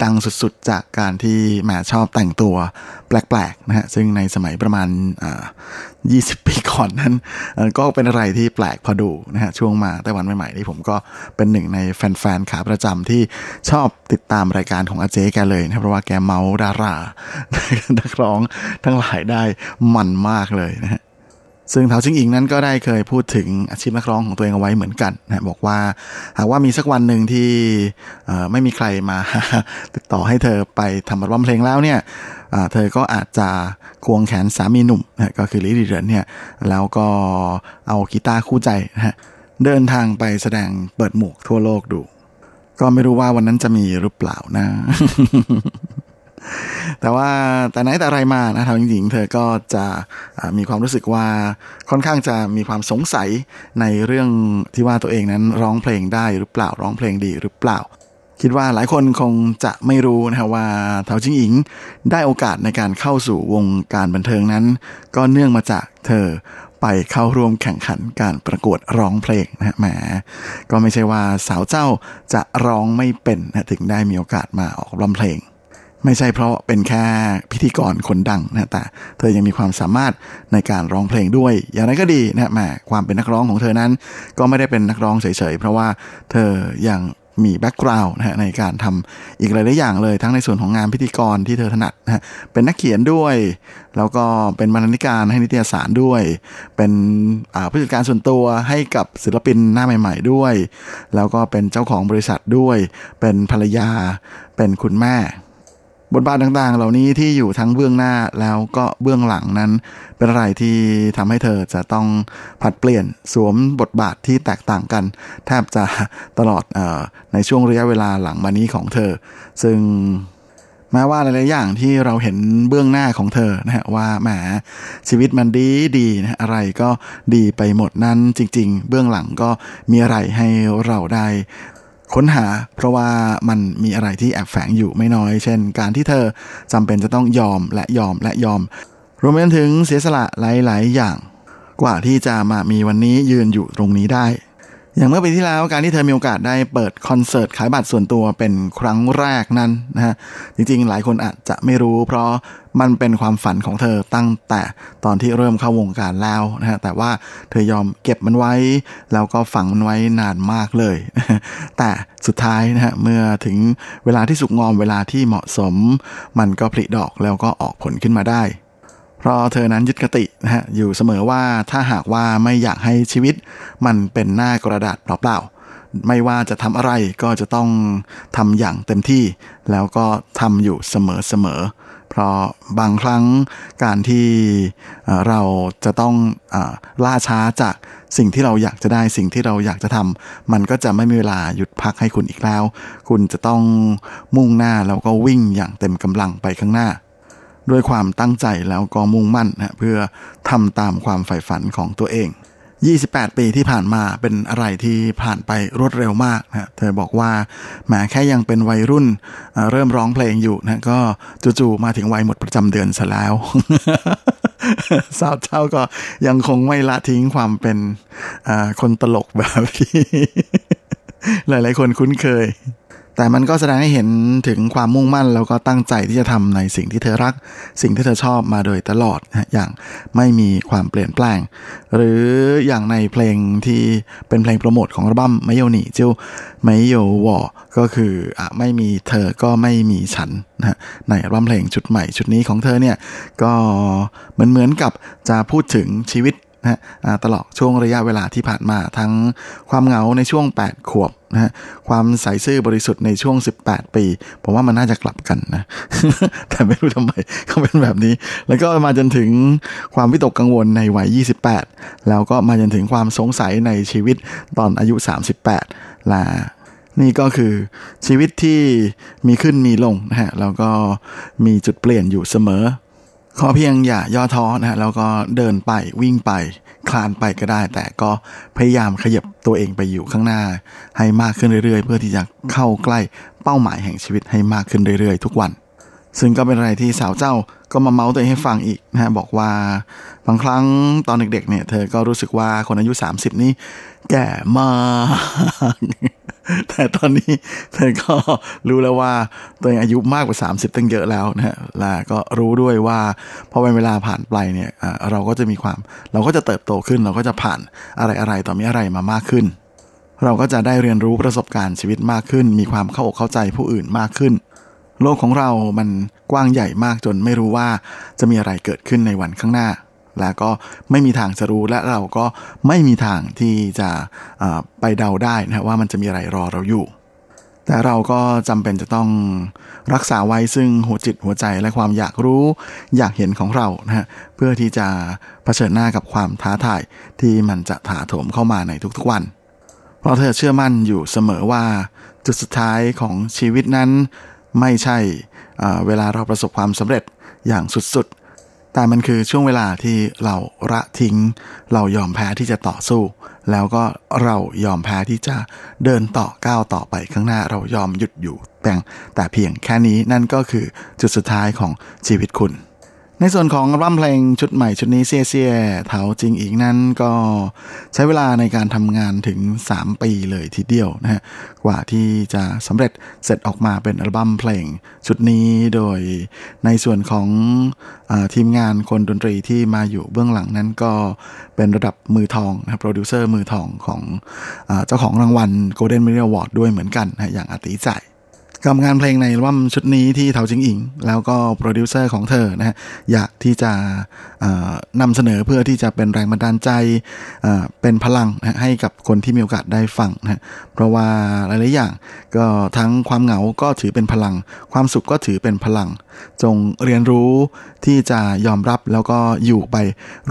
ดังสุดๆ จากการที่แหมชอบแต่งตัวแปลกๆนะฮะซึ่งในสมัยประมาณ 20 ปีก่อนนั้น ก็เป็นอะไรที่แปลกพอดูนะฮะช่วงมาไต้หวันใหม่ๆนี่ผมก็เป็นหนึ่งในแฟนๆขาประจำที่ชอบติดตามรายการของอาเจแกเลยนะเพราะว่าแกเมาดารานักร้องทั้งหลายได้มันมากเลยนะฮะซึ่งเถาชิงอิงนั้นก็ได้เคยพูดถึงอาชีพนักร้องของตัวเองเอาไว้เหมือนกันนะบอกว่าหากว่ามีสักวันหนึ่งที่ไม่มีใครมาติดต่อให้เธอไปทำอัลบั้มเพลงแล้วเนี่ย เธอก็อาจจะควงแขนสามีหนุ่มนะก็คือลิลี่เดนเนี่ยแล้วก็เอากีตาร์คู่ใจนะเดินทางไปแสดงเปิดหมวกทั่วโลกดู ก็ไม่รู้ว่าวันนั้นจะมีหรือเปล่านะ แต่ว่าแต่ไหนแต่ไรมานะทางหญิงๆเธอก็จะมีความรู้สึกว่าค่อนข้างจะมีความสงสัยในเรื่องที่ว่าตัวเองนั้นร้องเพลงได้หรือเปล่าร้องเพลงดีหรือเปล่า คิดว่าหลายคนคงจะไม่รู้นะครับว่าเถาจิงอิงได้โอกาสในการเข้าสู่วงการบันเทิงนั้น ก็เนื่องมาจากเธอไปเข้าร่วมแข่งขันการประกวดร้องเพลงนะฮะแหมก็ไม่ใช่ว่าสาวเจ้าจะร้องไม่เป็นนะถึงได้มีโอกาสมาออกรำเพลง ไม่ใช่เพราะเป็นแค่พิธีกรคนดังนะแต่เธอยังมีความสามารถในการร้องเพลงด้วย อย่างไรก็ดีนะแหมความเป็นนักร้องของเธอนั้น ก็ไม่ได้เป็นนักร้องเฉยๆเพราะว่าเธอยัง มีแบ็กกราวน์นะฮะในการทำอีกหลายๆอย่างเลยทั้งในส่วนของงานพิธีกรที่เธอถนัดนะฮะเป็นนักเขียนด้วย แล้วก็เป็นบรรณาธิการให้นิตยสารด้วย เป็นผู้จัดการส่วนตัวให้กับศิลปินหน้าใหม่ ๆ ด้วย แล้วก็เป็นเจ้าของบริษัทด้วย เป็นภรรยา เป็นคุณแม่ บทบาทต่างๆ เหล่านี้ที่อยู่ทั้งเบื้องหน้าแล้วก็เบื้องหลังนั้น เป็นอะไรที่ทำให้เธอจะต้องผัดเปลี่ยนสวมบทบาทที่แตกต่างกัน แทบจะตลอดออในช่วงระยะเวลาหลังมานี้ของเธอ ซึ่งแม้ว่าหลายๆอย่างที่เราเห็นเบื้องหน้าของเธอนะฮะว่าแหมชีวิตมันดีดีนะอะไรก็ดีไปหมดนั้นจริง ๆ เบื้องหลังก็มีอะไรให้เราได้ ค้นหา เพราะว่ามันมีอะไรที่แอบแฝงอยู่ไม่น้อย เช่น การที่เธอจำเป็นจะต้องยอมและยอมและยอม รวมไปถึงเสียสละหลาย ๆ อย่าง กว่าที่จะมามีวันนี้ยืนอยู่ตรงนี้ได้ อย่างเมื่อปีที่แล้วการที่เธอมีโอกาสได้เปิดคอนเสิร์ตขายบัตรส่วนตัวเป็นครั้งแรกนั้นนะฮะจริงๆ หลายคนอาจจะไม่รู้ เพราะมันเป็นความฝันของเธอตั้งแต่ตอนที่เริ่มเข้าวงการแล้วนะฮะแต่ว่าเธอยอมเก็บมันไว้ แล้วก็ฝังมันไว้นานมากเลย แต่สุดท้ายนะฮะเมื่อถึงเวลาที่สุกงอมเวลาที่เหมาะสม มันก็ผลิดอกแล้วก็ออกผลขึ้นมาได้ ราะเธอนั้นยึดคตินะฮะอยู่เสมอว่าถ้าหากว่าไม่อยากให้ชีวิต มันเป็นหน้ากระดาษเปล่าๆไม่ว่าจะทำอะไรก็จะต้องทำอย่างเต็มที่ แล้วก็ทำอยู่เสมอๆเพราะบางครั้งการที่เราจะต้องอล่าช้าจากสิ่งที่เราอยากจะได้สิ่งที่เราอยากจะทำมันก็จะไม่มีเวลาหยุดพักให้คุณอีกแล้ว คุณจะต้องมุ่งหน้าแล้วก็วิ่งอย่างเต็มกำลังไปข้างหน้า ด้วยความตั้งใจแล้วก็มุ่งมั่นนะเพื่อทำตามความใฝ่ฝันของตัวเอง 28 ปีที่ผ่านมาเป็นอะไรที่ผ่านไปรวดเร็วมากนะเธอบอกว่าแหมแค่ยังเป็นวัยรุ่นเริ่มร้องเพลงอยู่นะก็จู่ๆมาถึงวัยหมดประจำเดือนซะแล้วสาวเจ้าก็ยังคงไม่ละทิ้งความเป็นคนตลกแบบที่หลายๆคนคุ้นเคย แต่มันก็แสดงให้เห็นถึงความมุ่งมั่น แล้วก็ตั้งใจที่จะทำในสิ่งที่เธอรัก สิ่งที่เธอชอบมาโดยตลอดนะอย่างไม่มีความเปลี่ยนแปลง หรืออย่างในเพลงที่เป็นเพลงโปรโมทของอัลบั้มไม่โยนี่จิวไม่โยวอก็คืออะไม่มีเธอก็ไม่มีฉันนะในอัลบั้มเพลงชุดใหม่ชุดนี้ของเธอเนี่ยก็เหมือนเหมือนกับจะพูดถึงชีวิตนะตลอดช่วงระยะเวลาที่ผ่านมาทั้งความเหงาในช่วง 8 ขวบ นะความใสซื่อบริสุทธิ์ในช่วง 18 ปี ผมว่ามันน่าจะกลับกันนะ แต่ไม่รู้ทำไมเขาเป็นแบบนี้ แล้วก็มาจนถึงความวิตกกังวลในวัย 28 แล้วก็มาจนถึงความสงสัยในชีวิตตอนอายุ 38และนี่ก็คือชีวิตที่มีขึ้นมีลงนะฮะแล้วก็มีจุดเปลี่ยนอยู่เสมอ ขอเพียงอย่าย่อท้อนะฮะแล้วก็เดินไปวิ่งไป คลานไปก็ได้ แต่ก็พยายามขยับตัวเองไปอยู่ข้างหน้า ให้มากขึ้นเรื่อยๆ เพื่อที่จะเข้าใกล้เป้าหมายแห่งชีวิตให้มากขึ้นเรื่อยๆ ทุกวัน ซึ่งก็เป็นอะไรที่สาวเจ้าก็มาเมาส์ตัวเองให้ฟังอีกนะฮะบอกว่าบางครั้งตอนเด็กๆเนี่ยเธอก็รู้สึกว่าคนอายุ 30 นี่แก่มาก แต่ตอนนี้เธอก็รู้แล้วว่าตัวเองอายุมากกว่า 30 ตั้งเยอะแล้วนะฮะและก็รู้ด้วยว่าพอเป็นเวลาผ่านไปเนี่ยเราก็จะมีความเราก็จะเติบโตขึ้น เราก็จะผ่านอะไรอะไรต่อมีอะไรมามากขึ้น เราก็จะได้เรียนรู้ประสบการณ์ชีวิตมากขึ้น มีความเข้าอกเข้าใจผู้อื่นมากขึ้น โลกของเรามันกว้างใหญ่มากจนไม่รู้ว่าจะมีอะไรเกิดขึ้นในวันข้างหน้า และก็ไม่มีทางจะรู้และเราก็ไม่มีทางที่จะไปเดาได้นะว่ามันจะมีอะไรรอเราอยู่ แต่เราก็จำเป็นจะต้องรักษาไว้ซึ่งหัวจิตหัวใจและความอยากรู้อยากเห็นของเรานะฮะเพื่อที่จะเผชิญหน้ากับความท้าทายที่มันจะถาโถมเข้ามาในทุกๆวัน เพราะเธอเชื่อมั่นอยู่เสมอว่าจุดสุดท้ายของชีวิตนั้นไม่ใช่เอ่อเวลาเราประสบความสำเร็จอย่างสุดๆ แต่มันคือช่วงเวลาที่เราละทิ้ง เรายอมแพ้ที่จะต่อสู้ แล้วก็เรายอมแพ้ที่จะเดินต่อก้าวต่อไปข้างหน้าเรายอมหยุดอยู่แต่แต่เพียงแค่นี้นั่นก็คือจุดสุดท้ายของชีวิตคุณ ในส่วนของอัลบั้มเพลงชุดใหม่ชุดนี้เซียเซียเถาจริงอีกนั้นก็ใช้เวลาในการทำงานถึง 3 ปีเลยทีเดียวนะฮะกว่าที่จะสำเร็จเสร็จออกมาเป็นอัลบั้มเพลงชุดนี้โดยในส่วนของอทีมงานคนดนตรีที่มาอยู่เบื้องหลังนั้นก็เป็นระดับมือทองนะครับโปรดิวเซอร์มือทองของอเจ้าของรางวัล Golden Melody Award ด้วยเหมือนกันนะฮะอย่างอาติจ่าย กับงานเพลงในอัลบั้มชุดนี้ที่เถาจิงอิง แล้วก็โปรดิวเซอร์ของเธอนะฮะอยากที่จะนำเสนอเพื่อที่จะเป็นแรงบันดาลใจเป็นพลังนะให้กับคนที่มีโอกาสได้ฟังนะฮะเพราะว่าหลายๆอย่างก็ทั้งความเหงาก็ถือเป็นพลัง ความสุขก็ถือเป็นพลัง จงเรียนรู้ที่จะยอมรับแล้วก็อยู่ไป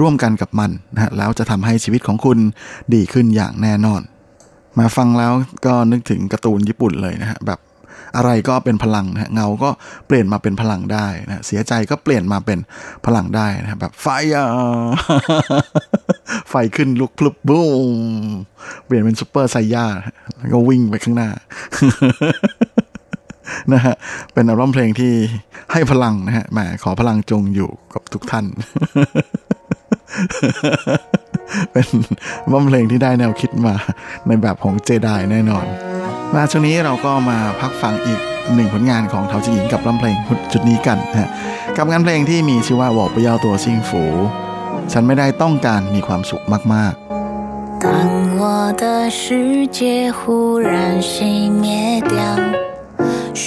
ร่วมกันกับมันนะฮะแล้วจะทำให้ชีวิตของคุณดีขึ้นอย่างแน่นอน มาฟังแล้วก็นึกถึงการ์ตูนญี่ปุ่นเลยนะฮะแบบ อะไรก็เป็นพลังนะฮะเงาก็เปลี่ยนมาเป็นพลังได้นะเสียใจก็เปลี่ยนมาเป็นพลังได้นะฮะแบบไฟอะไฟขึ้นลุกพลุบบูมเปลี่ยนเป็นซูเปอร์ไซย่าแล้วก็วิ่งไปข้างหน้านะฮะเป็นอัลบั้มเพลงที่ให้พลังนะฮะแหมขอพลังจงอยู่กับทุกท่าน เป็นอัลบั้มเพลงที่ได้แนวคิดมาในแบบของเจไดแน่นอน มาช่วงนี้เราก็มาพักฟังอีกหนึ่งผลงานของเทาจิงหญิงกับลำเพลงชุดนี้กันนะฮะกับงานเพลงที่มีชื่อว่าบอกไปยาวตัวซิงฝู ฉันไม่ได้ต้องการมีความสุขมาก ๆ 当我的世界忽然熄灭掉，需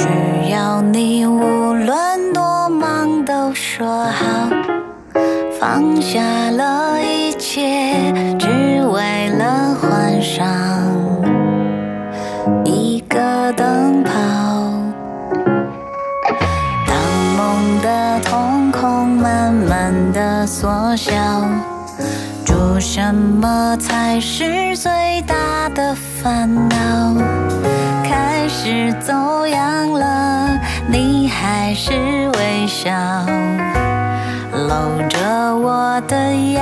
要你无论多忙都说好，放下了一切，只为了换上 一个灯泡。当梦的瞳孔慢慢的缩小。住什么才是最大的烦恼？开始走样了，你还是微笑，搂着我的腰。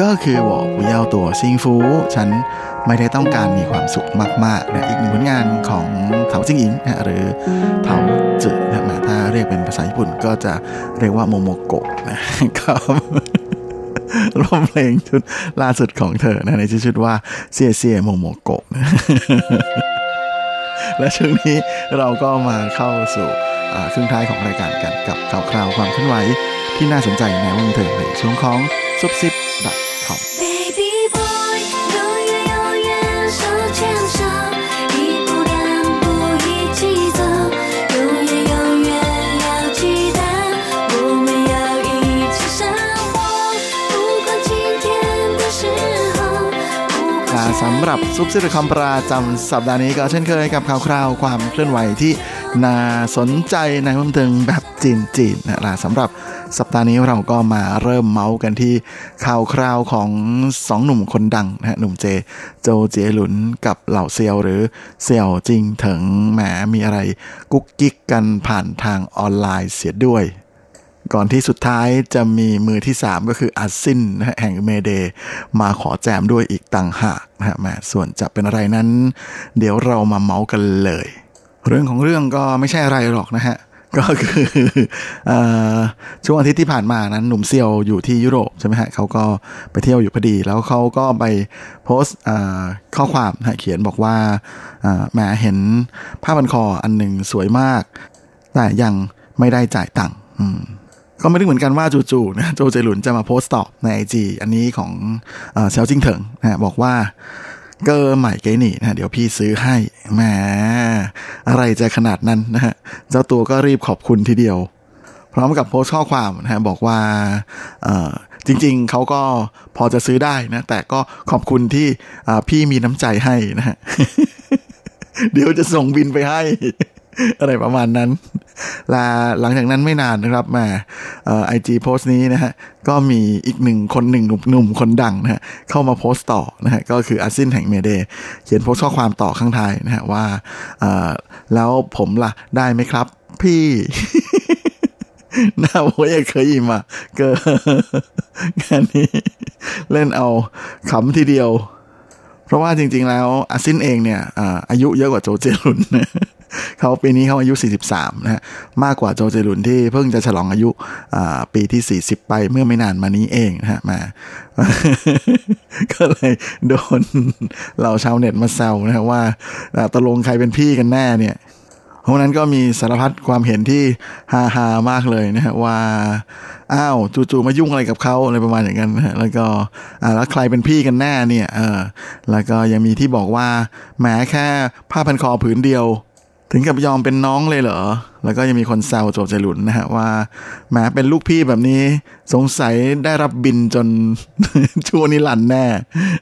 ก็คือ我不要多幸福 ฉันไม่ได้ต้องการมีความสุขมากๆนะอีกหนึ่งผลงานของเถาจิงอิงนะหรือเถาจือนะถ้าเรียกเป็นภาษาญี่ปุ่นก็จะเรียกว่าโมโมโกะนะก็ร้องเพลงชุดล่าสุดของเธอนะในชื่อชุดว่า謝謝 โมโมโกะและช่วงนี้เราก็มาเข้าสู่ครึ่งท้ายของรายการกันกับข่าวคราวความเคลื่อนไหวที่น่าสนใจในวงเธอในช่วงของซุปซิป .com Baby boy，永远永远手牵手，一步两步一起走，永远永远要记得，我们要一起生活，不管晴天的时候，不 ค่ะ 管 สำหรับซุปซิปคอมประจำสัปดาห์นี้ก็เช่นเคยกับข่าวคราวความเคลื่อนไหวที่น่าสนใจในวงเทิงแบบจีนๆนะล่ะสำหรับ สัปดาห์นี้เราก็มาเริ่มเมาส์กันที่ข่าวคราวของสองหนุ่มคนดังนะฮะหนุ่มเจ โจเจหลุนกับเหล่าเซียวหรือเซียวจริงถิงแหมมีอะไรกุ๊กกิ๊กกันผ่านทางออนไลน์เสียด้วยก่อนที่สุดท้ายจะมีมือที่ 3 ก็คืออาซินนะฮะแห่ง Mayday มาขอแจมด้วยอีกต่างหากนะฮะแมส่วนจะเป็นอะไรนั้น เดี๋ยวเรามาเมาส์กันเลย เรื่องของเรื่องก็ไม่ใช่อะไรหรอกนะฮะ ก็คือช่วงอาทิตย์ที่ผ่านมานั้นหนุ่มเซียวอยู่ที่ยุโรปใช่ไหมฮะเขาก็ไปเที่ยวอยู่พอดี แล้วเขาก็ไปโพสต์ข้อความนะเขียนบอกว่าแหมเห็นผ้าพันคออันหนึ่งสวยมาก แต่ยังไม่ได้จ่ายตังค์ก็ไม่ได้เหมือนกันว่าจู่ๆนะโจเจหลุนจะมาโพสต์ตอบในไอจีอันนี้ของเซียวจิงเถิงนะบอกว่า เกอร์ใหม่เกนี่นะเดี๋ยวพี่ซื้อให้แหมอะไรจะขนาดนั้นนะฮะเจ้าตัวก็รีบขอบคุณทีเดียว พร้อมกับโพสต์ข้อความนะฮะบอกว่าจริงๆ เขาก็พอจะซื้อได้นะ แต่ก็ขอบคุณที่พี่มีน้ำใจให้นะฮะเดี๋ยวจะส่งบินไปให้ อะไรประมาณนั้นลาหลังจากนั้นไม่นานนะครับมาไอจีโพสต์นี้นะฮะก็มีอีกหนึ่งคนหนึ่งหนุ่มคนดังนะฮะเข้ามาโพสต์ต่อนะฮะก็คืออาซินแห่งเมเดเขียนโพสต์ข้อความต่อข้างท้ายนะฮะว่าแล้วผมล่ะได้ไหมครับพี่หน้าโวยเคยอิมาเกิงานนี้เล่นเอาขำทีเดียว เพราะว่าจริง ๆ แล้วอาซินเองเนี่ยอายุเยอะกว่าโจเจลุนนะ เขาปีนี้เขาอายุ 43 นะฮะมากกว่าโจเจลุนที่เพิ่งจะฉลองอายุปีที่ 40 ไปเมื่อไม่นานมานี้เองนะฮะมาก็เลยโดนเหล่าชาวเน็ตมาแซวนะฮะว่าอ่าตกลงใครเป็นพี่กันแน่เนี่ยพราะนั้นก็มีสารพัดความเห็นที่ฮาฮามากเลยนะฮะว่าอ้าวจู่ๆมายุ่งอะไรกับเขาอะไรประมาณอย่างนั้นนะฮะแล้วก็อ่าแล้วใครเป็นพี่กันแน่เนี่ยเออแล้วก็ยังมีที่บอกว่าแหมแค่ผ้าพันคอผืนเดียว ถึงกับยอมเป็นน้องเลยเหรอ แล้วก็ยังมีคนแซวโจเจหลุนนะฮะว่าแหมเป็นลูกพี่แบบนี้สงสัยได้รับบินจนชั่วนิรันดร์แน่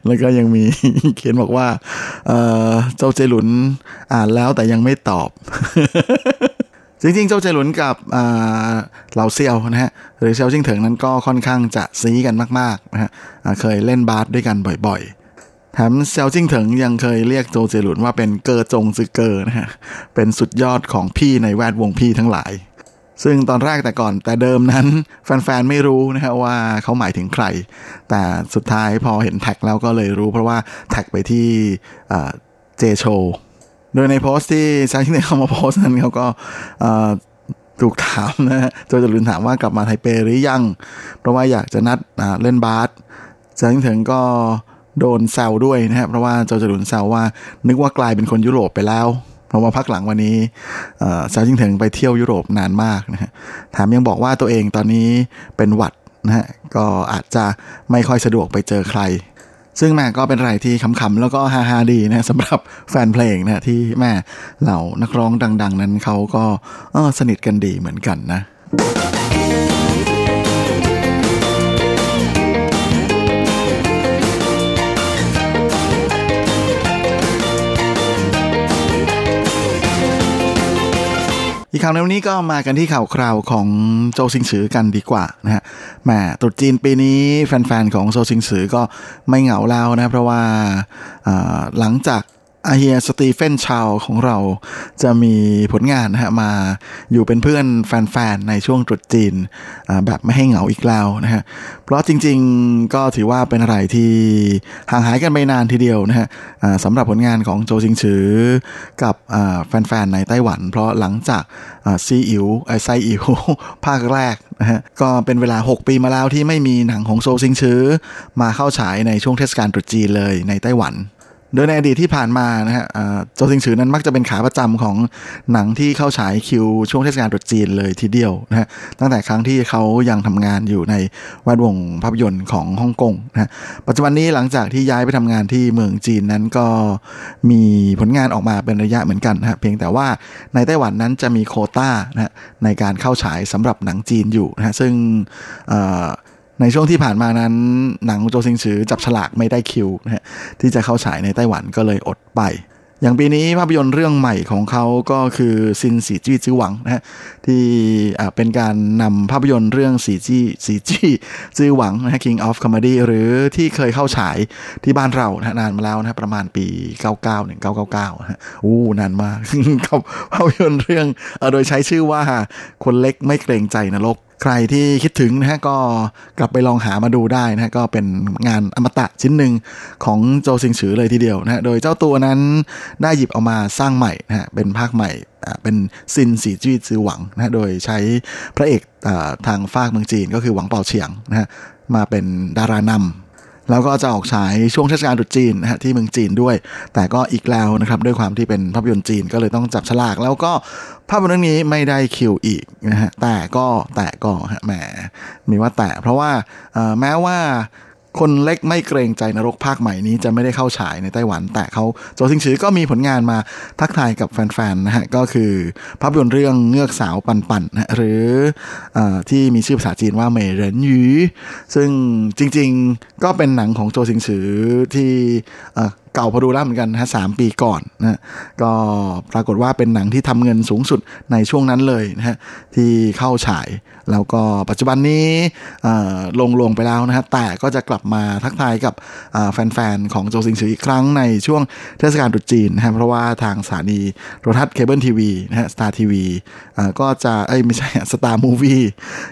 แล้วก็ยังมีเขียนบอกว่า เออโจเจหลุนอ่านแล้วแต่ยังไม่ตอบ จริงๆ เจ้าเจหลุนกับอ่าเหล่าเซียวนะฮะ หรือเซียวจิ้งเถิงนั้นก็ค่อนข้างจะซีกันมากๆนะฮะเคยเล่นบาสด้วยกันบ่อยๆ แถมเซียวจิ้งเถิงยังเคยเรียกโจเจหลุนว่าเป็นเกอจงซือเกอนะฮะ เป็นสุดยอดของพี่ในแวดวงพี่ทั้งหลาย ซึ่งตอนแรกแต่ก่อนแต่เดิมนั้น แฟนๆ ไม่รู้นะฮะว่าเขาหมายถึงใคร แต่สุดท้ายพอเห็นแท็กแล้วก็เลยรู้เพราะว่าแท็กไปที่เจโชโดยในโพสต์ที่ชายที่เนเข้ามาโพสต์นั้นเขาก็ถูกถามนะฮะโจจรุนถามว่ากลับมาไทเปหรือยัง เพราะว่าอยากจะนัดเล่นบาสชายที่เถิงก็ โดนแซวด้วยนะฮะเพราะว่าโจจรุนแซวว่า นึกว่ากลายเป็นคนยุโรปไปแล้ว เพราะว่าพักหลังวันนี้เอ่อชาวจิงเถิงไปเที่ยวยุโรปนานมากนะฮะแถมยังบอกว่าตัวเองตอนนี้เป็นหวัดนะฮะก็อาจจะไม่ค่อยสะดวกไปเจอใคร ซึ่งแม่ก็เป็นอะไรที่ขำๆแล้วก็ฮาๆดีนะสำหรับแฟนเพลงนะที่แม่เหล่านักร้องดัง ๆ นั้นเขาก็เออสนิทกันดีเหมือนกันนะ อีกข่าวในวันนี้ก็มากันที่ข่าวคราวของโจซิงสือกันดีกว่านะฮะแหมตรุษจีนปีนี้แฟนๆของโจซิงสือก็ไม่เหงาแล้วนะเพราะว่าหลังจาก อาเฮียสตีเฟนชาวของเราจะมีผลงานนะฮะมาอยู่เป็นเพื่อนแฟนๆ ในช่วงตรุษจีนแบบไม่ให้เหงาอีกแล้วนะฮะเพราะจริงๆก็ถือว่าเป็นอะไรที่ห่างหายกันไปนานทีเดียวนะฮะสำหรับผลงานของโจซิงซือกับแฟนๆ ในไต้หวัน เพราะหลังจากซีอิ๋วไอไซอิ๋วภาคแรกนะฮะก็เป็นเวลา 6 ปีมาแล้วที่ไม่มีหนังของโจซิงซือมาเข้าฉายในช่วงเทศกาลตรุษจีนเลยในไต้หวัน โดยในอดีตที่ผ่านมานะฮะเอ่อโจซิงฉือนั้นมักจะเป็นขาประจำของหนังที่เข้าฉายคิวช่วงเทศกาลตรุษจีนเลยทีเดียวนะฮะตั้งแต่ครั้งที่เขายังทำงานอยู่ในแวดวงภาพยนตร์ของฮ่องกงนะฮะปัจจุบันนี้หลังจากที่ย้ายไปทำงานที่เมืองจีนนั้นก็มีผลงานออกมาเป็นระยะเหมือนกันนะฮะเพียงแต่ว่าในไต้หวันนั้นจะมีโคต้านะฮะในการเข้าฉายสำหรับหนังจีนอยู่นะฮะซึ่งเอ่อ ในช่วงที่ผ่านมานั้นหนังโจซิงซือจับฉลากไม่ได้คิวนะฮะที่จะเข้าฉายในไต้หวันก็เลยอดไป อย่างปีนี้ภาพยนตร์เรื่องใหม่ของเขาก็คือซินสีจี้จื้อหวังนะฮะที่อ่าเป็นการนำภาพยนตร์เรื่องสีจี้สีจี้จื้อหวังนะฮะ King of Comedy หรือที่เคยเข้าฉายที่บ้านเรานะฮะนานมาแล้วนะฮะประมาณปี 99 1999นะฮะอู้นานมากกับภาพยนตร์เรื่องอ่อโดยใช้ชื่อว่าคนเล็กไม่เกรงใจนรก ใครที่คิดถึงนะฮะก็กลับไปลองหามาดูได้นะฮะก็เป็นงานอมตะชิ้นหนึ่งของโจซิงฉือเลยทีเดียวนะฮะโดยเจ้าตัวนั้นได้หยิบเอามาสร้างใหม่นะฮะเป็นภาคใหม่เป็นซินสีจี้ซือหวังนะฮะโดยใช้พระเอกอทางฝากเมืองจีนก็คือหวังเป่าเฉียงนะฮะมาเป็นดารานำ แล้วก็จะออกฉายช่วงเทศกาลตรุษจีนนะฮะที่เมืองจีนด้วย แต่ก็อีกแล้วนะครับด้วยความที่เป็นภาพยนตร์จีนก็เลยต้องจับฉลาก แล้วก็ภาพยนตร์เรื่องนี้ไม่ได้คิวอีกนะฮะแต่ก็แต่ก็ฮะแหมมีว่าแต่ เพราะว่าแม้ว่า คนเล็กไม่เกรงใจนรกภาคใหม่นี้จะไม่ได้เข้าฉายในไต้หวัน แต่เขาโจซิงชือก็มีผลงานมาทักทายกับแฟนๆนะฮะก็คือภาพยนตร์เรื่องเงือกสาวปันปันนะหรืออที่มีชื่อภาษาจีนว่าเมยเหรินหยูซึ่งจริงๆก็เป็นหนังของโจซิงซือที่เก่าพอดูแล้วเหมือนกันนะฮะสามปีก่อนนะฮะก็ปรากฏว่าเป็นหนังที่ทำเงินสูงสุดในช่วงนั้นเลยนะฮะที่เข้าฉาย แล้วก็ปัจจุบันนี้ลงลงไปแล้วนะฮะแต่ก็จะกลับมาทักทายกับแฟนๆ ของโจซิงซืออีกครั้งในช่วงเทศกาลตรุษจีนนะฮะเพราะว่าทางสถานีโทรทัศน์เคเบิลทีวีนะฮะ Star TV ก็จะเอ้ยไม่ใช่ Star Movies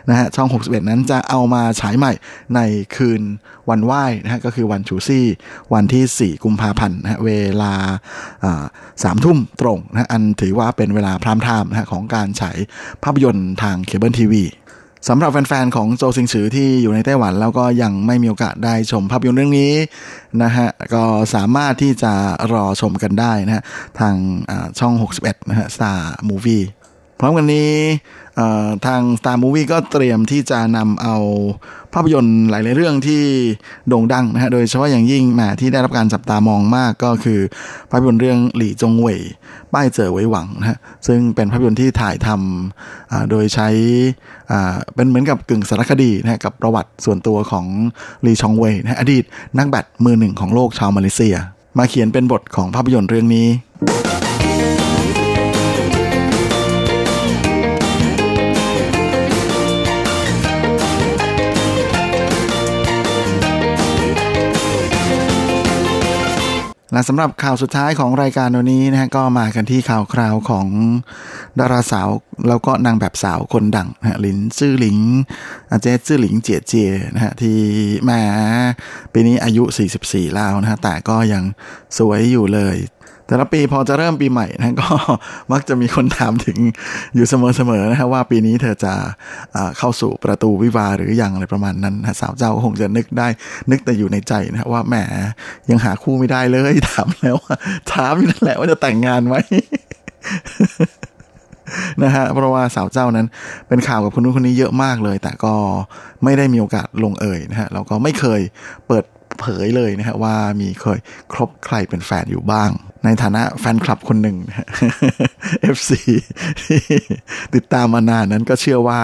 นะฮะช่อง 61 นั้นจะเอามาฉายใหม่ในคืนวันไหว้นะฮะก็คือวัน除夕วันที่ 4 กุมภาพันธ์นะฮะเวลาอ่าสามทุ่มตรงนะฮะอันถือว่าเป็นเวลา prime time นะฮะของการฉายภาพยนตร์ทางเคเบิลทีวี สำหรับแฟนๆของโจซิงซือที่อยู่ในไต้หวันแล้วก็ยังไม่มีโอกาสได้ชมภาพยนตร์เรื่องนี้นะฮะก็สามารถที่จะรอชมกันได้นะฮะทางช่อง 61 นะฮะ Star Movie พร้อมกันนี้ทาง Star Movie ก็เตรียมที่จะนำเอาภาพยนตร์หลายๆเรื่องที่โด่งดังนะฮะโดยเฉพาะอย่างยิ่งแหมที่ได้รับการจับตามองมากก็คือภาพยนตร์เรื่องหลี่จงเหวย ป้ายเจอไว้หวังนะฮะซึ่งเป็นภาพยนตร์ที่ถ่ายทำอ่าโดยใช้อ่าเป็นเหมือนกับกึ่งสารคดีนะฮะกับประวัติส่วนตัวของลีชองเวยนะอดีตนักแบดมือหนึ่งของโลกชาวมาเลเซีย มาเขียนเป็นบทของภาพยนตร์เรื่องนี้ และสำหรับข่าวสุดท้ายของรายการวันนี้นะฮะก็มากันที่ข่าวคราวของดาราสาว แล้วก็นางแบบสาวคนดังนะฮะลินซื่อหลิงอาเจซื่อหลิงเจียเจียนะฮะที่แมาปีนี้อายุ 44 แล้วนะฮะแต่ก็ยังสวยอยู่เลย แต่ละปีพอจะเริ่มปีใหม่นะก็มักจะมีคนถามถึงอยู่เสมอๆนะฮะว่าปีนี้เธอจะอ่าเข้าสู่ประตูวิวาหรือยังอะไรประมาณนั้นนะสาวเจ้าก็คงจะนึกได้นึกแต่อยู่ในใจนะฮะว่าแหมยังหาคู่ไม่ได้เลยถามแล้วถามอยู่นั่นแหละว่าจะแต่งงานไหมนะฮะเพราะว่าสาวเจ้านั้นเป็นข่าวกับคนนู้นคนนี้เยอะมากเลย แต่ก็ไม่ได้มีโอกาสลงเอ่ยนะฮะแล้วก็ไม่เคยเปิดเผยเลยนะฮะว่ามีเคยครบใครเป็นแฟนอยู่บ้าง ในฐานะแฟนคลับคนหนึ่ง FC ที่ติดตามมานานนั้นก็เชื่อว่า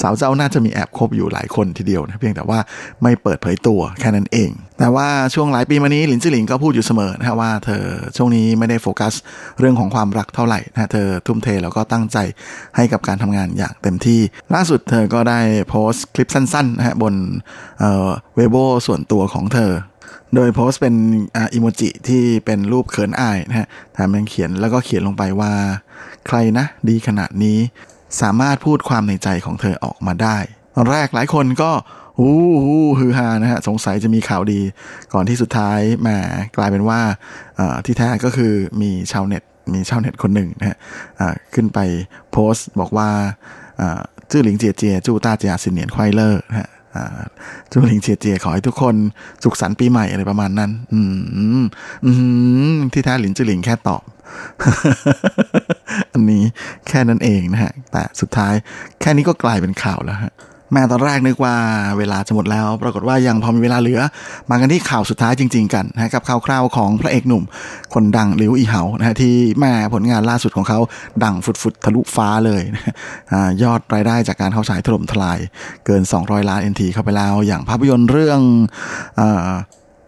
สาวเจ้าน่าจะมีแอบคบอยู่หลายคนทีเดียวนะเพียงแต่ว่าไม่เปิดเผยตัวแค่นั้นเอง แต่ว่าช่วงหลายปีมานี้หลินจือหลิงก็พูดอยู่เสมอนะว่าเธอช่วงนี้ไม่ได้โฟกัสเรื่องของความรักเท่าไหร่นะเธอทุ่มเทแล้วก็ตั้งใจให้กับการทำงานอย่างเต็มที่ ล่าสุดเธอก็ได้โพสต์คลิปสั้นๆนะฮะบนเอ่อเวโบส่วนตัวของเธอ โดยโพสต์เป็นอิโมจิที่เป็นรูปเขินอายนะฮะแถมยังเขียนแล้วก็เขียนลงไปว่า ใครนะ ดีขนาดนี้ สามารถพูดความในใจของเธอออกมาได้ ตอนแรกหลายคนก็ฮู้ฮู้ฮือฮานะฮะ สงสัยจะมีข่าวดี ก่อนที่สุดท้ายแหมกลายเป็นว่าที่แท้ก็คือมีชาวเน็ต มีชาวเน็ตคนหนึ่งนะฮะขึ้นไปโพสต์บอกว่า志玲姐姐祝大家新年快樂นะฮะอ่ 志玲姐姐ขอให้ทุกคนสุขสันต์ปีใหม่อะไรประมาณนั้น อืมอืมที่แท้หลินจื้อหลิงแค่ตอบ อันนี้แค่นั้นเองนะฮะ แต่สุดท้ายแค่นี้ก็กลายเป็นข่าวแล้วฮะ แม่ตอนแรกนึกว่าเวลาจะหมดแล้ว ปรากฏว่ายังพอมีเวลาเหลือ มากันที่ข่าวสุดท้ายจริง ๆ กันนะกับข่าวคราวของพระเอกหนุ่ม คนดังหลิวอีเหานะที่แม่ผลงานล่าสุดของเขาดังฟุดๆทะลุฟ้าเลยอยอดรายได้จากการเข้าฉายถล่มทลายเกิน 200 ล้านเอ็นทีเข้าไปแล้ว อย่างภาพยนตร์เรื่องอ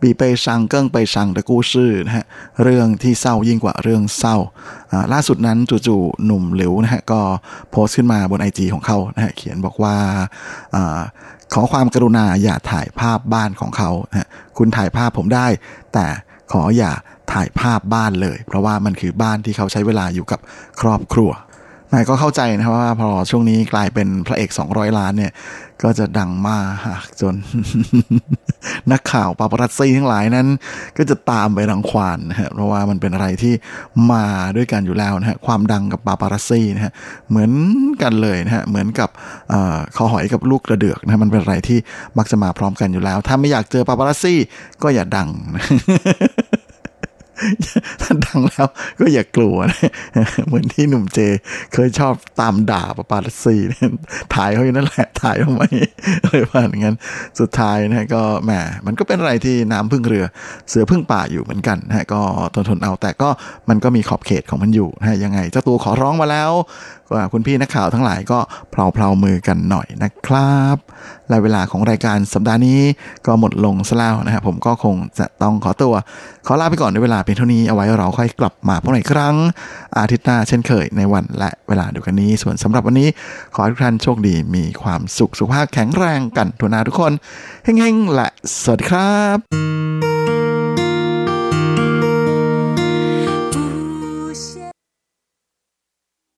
ปีไปชังเกิ้งไปชังตะกู้ชื่อนะฮะเรื่องที่เศร้ายิ่งกว่าเรื่องเศร้าล่าสุดนั้นจู่ๆหนุ่มหลิวนะฮะก็โพสต์ขึ้นมาบนไอจของเขานะฮะเขียนบอกว่าอขอความกรุณาอย่าถ่ายภาพบ้านของเขานะะคุณถ่ายภาพผมได้ แต่ขออย่าถ่ายภาพบ้านเลย เพราะว่ามันคือบ้านที่เขาใช้เวลาอยู่กับครอบครัว แม่ก็เข้าใจนะครับว่าพอช่วงนี้กลายเป็นพระเอก200ล้านเนี่ย ก็จะดังมากจน นักข่าวปาปารัสซี่ทั้งหลายนั้น ก็จะตามไปรังควานนะฮะเพราะว่ามันเป็นอะไรที่มาด้วยกันอยู่แล้วนะฮะความดังกับปาปารัสซี่นะฮะเหมือนกันเลยนะฮะเหมือนกับเอ่อขาหอยกับลูกกระเดือกนะฮะมันเป็นอะไรที่มักจะมาพร้อมกันอยู่แล้ว ถ้าไม่อยากเจอปาปารัสซี่ก็อย่าดัง ท่านดังแล้วก็อย่ากลัวนะเหมือนที่หนุ่มเจ เคยชอบตามด่าปาปารัสซี่เนี่ยถ่ายเขาอยู่นั่นแหละถ่ายทำไมอะไรว่าอย่างนั้นสุดท้ายนะก็แหมมันก็เป็นอะไรที่น้ำพึ่งเรือเสือพึ่งป่าอยู่เหมือนกันนะก็ทนทนเอาแต่ก็มันก็มีขอบเขตของมันอยู่นะยังไงเจ้าตัวขอร้องมาแล้วคุณพี่นักข่าวทั้งหลายก็เพลาๆมือกันหน่อยนะครับและเวลาของรายการสัปดาห์นี้ก็หมดลงซะแล้วนะครับผมก็คงจะต้องขอตัว ขอลาไปก่อนในเวลาเพียงเท่านี้เอาไว้เราค่อยกลับมาพบกันอีกครั้ง อาทิตย์หน้าเช่นเคยในวันและเวลาเดียวกันนี้ ส่วนสำหรับวันนี้ขอให้ทุกท่านโชคดีมีความสุขสุขภาพแข็งแรงกันทุกนาทุกคนเฮ้งๆและสวัสดีครับ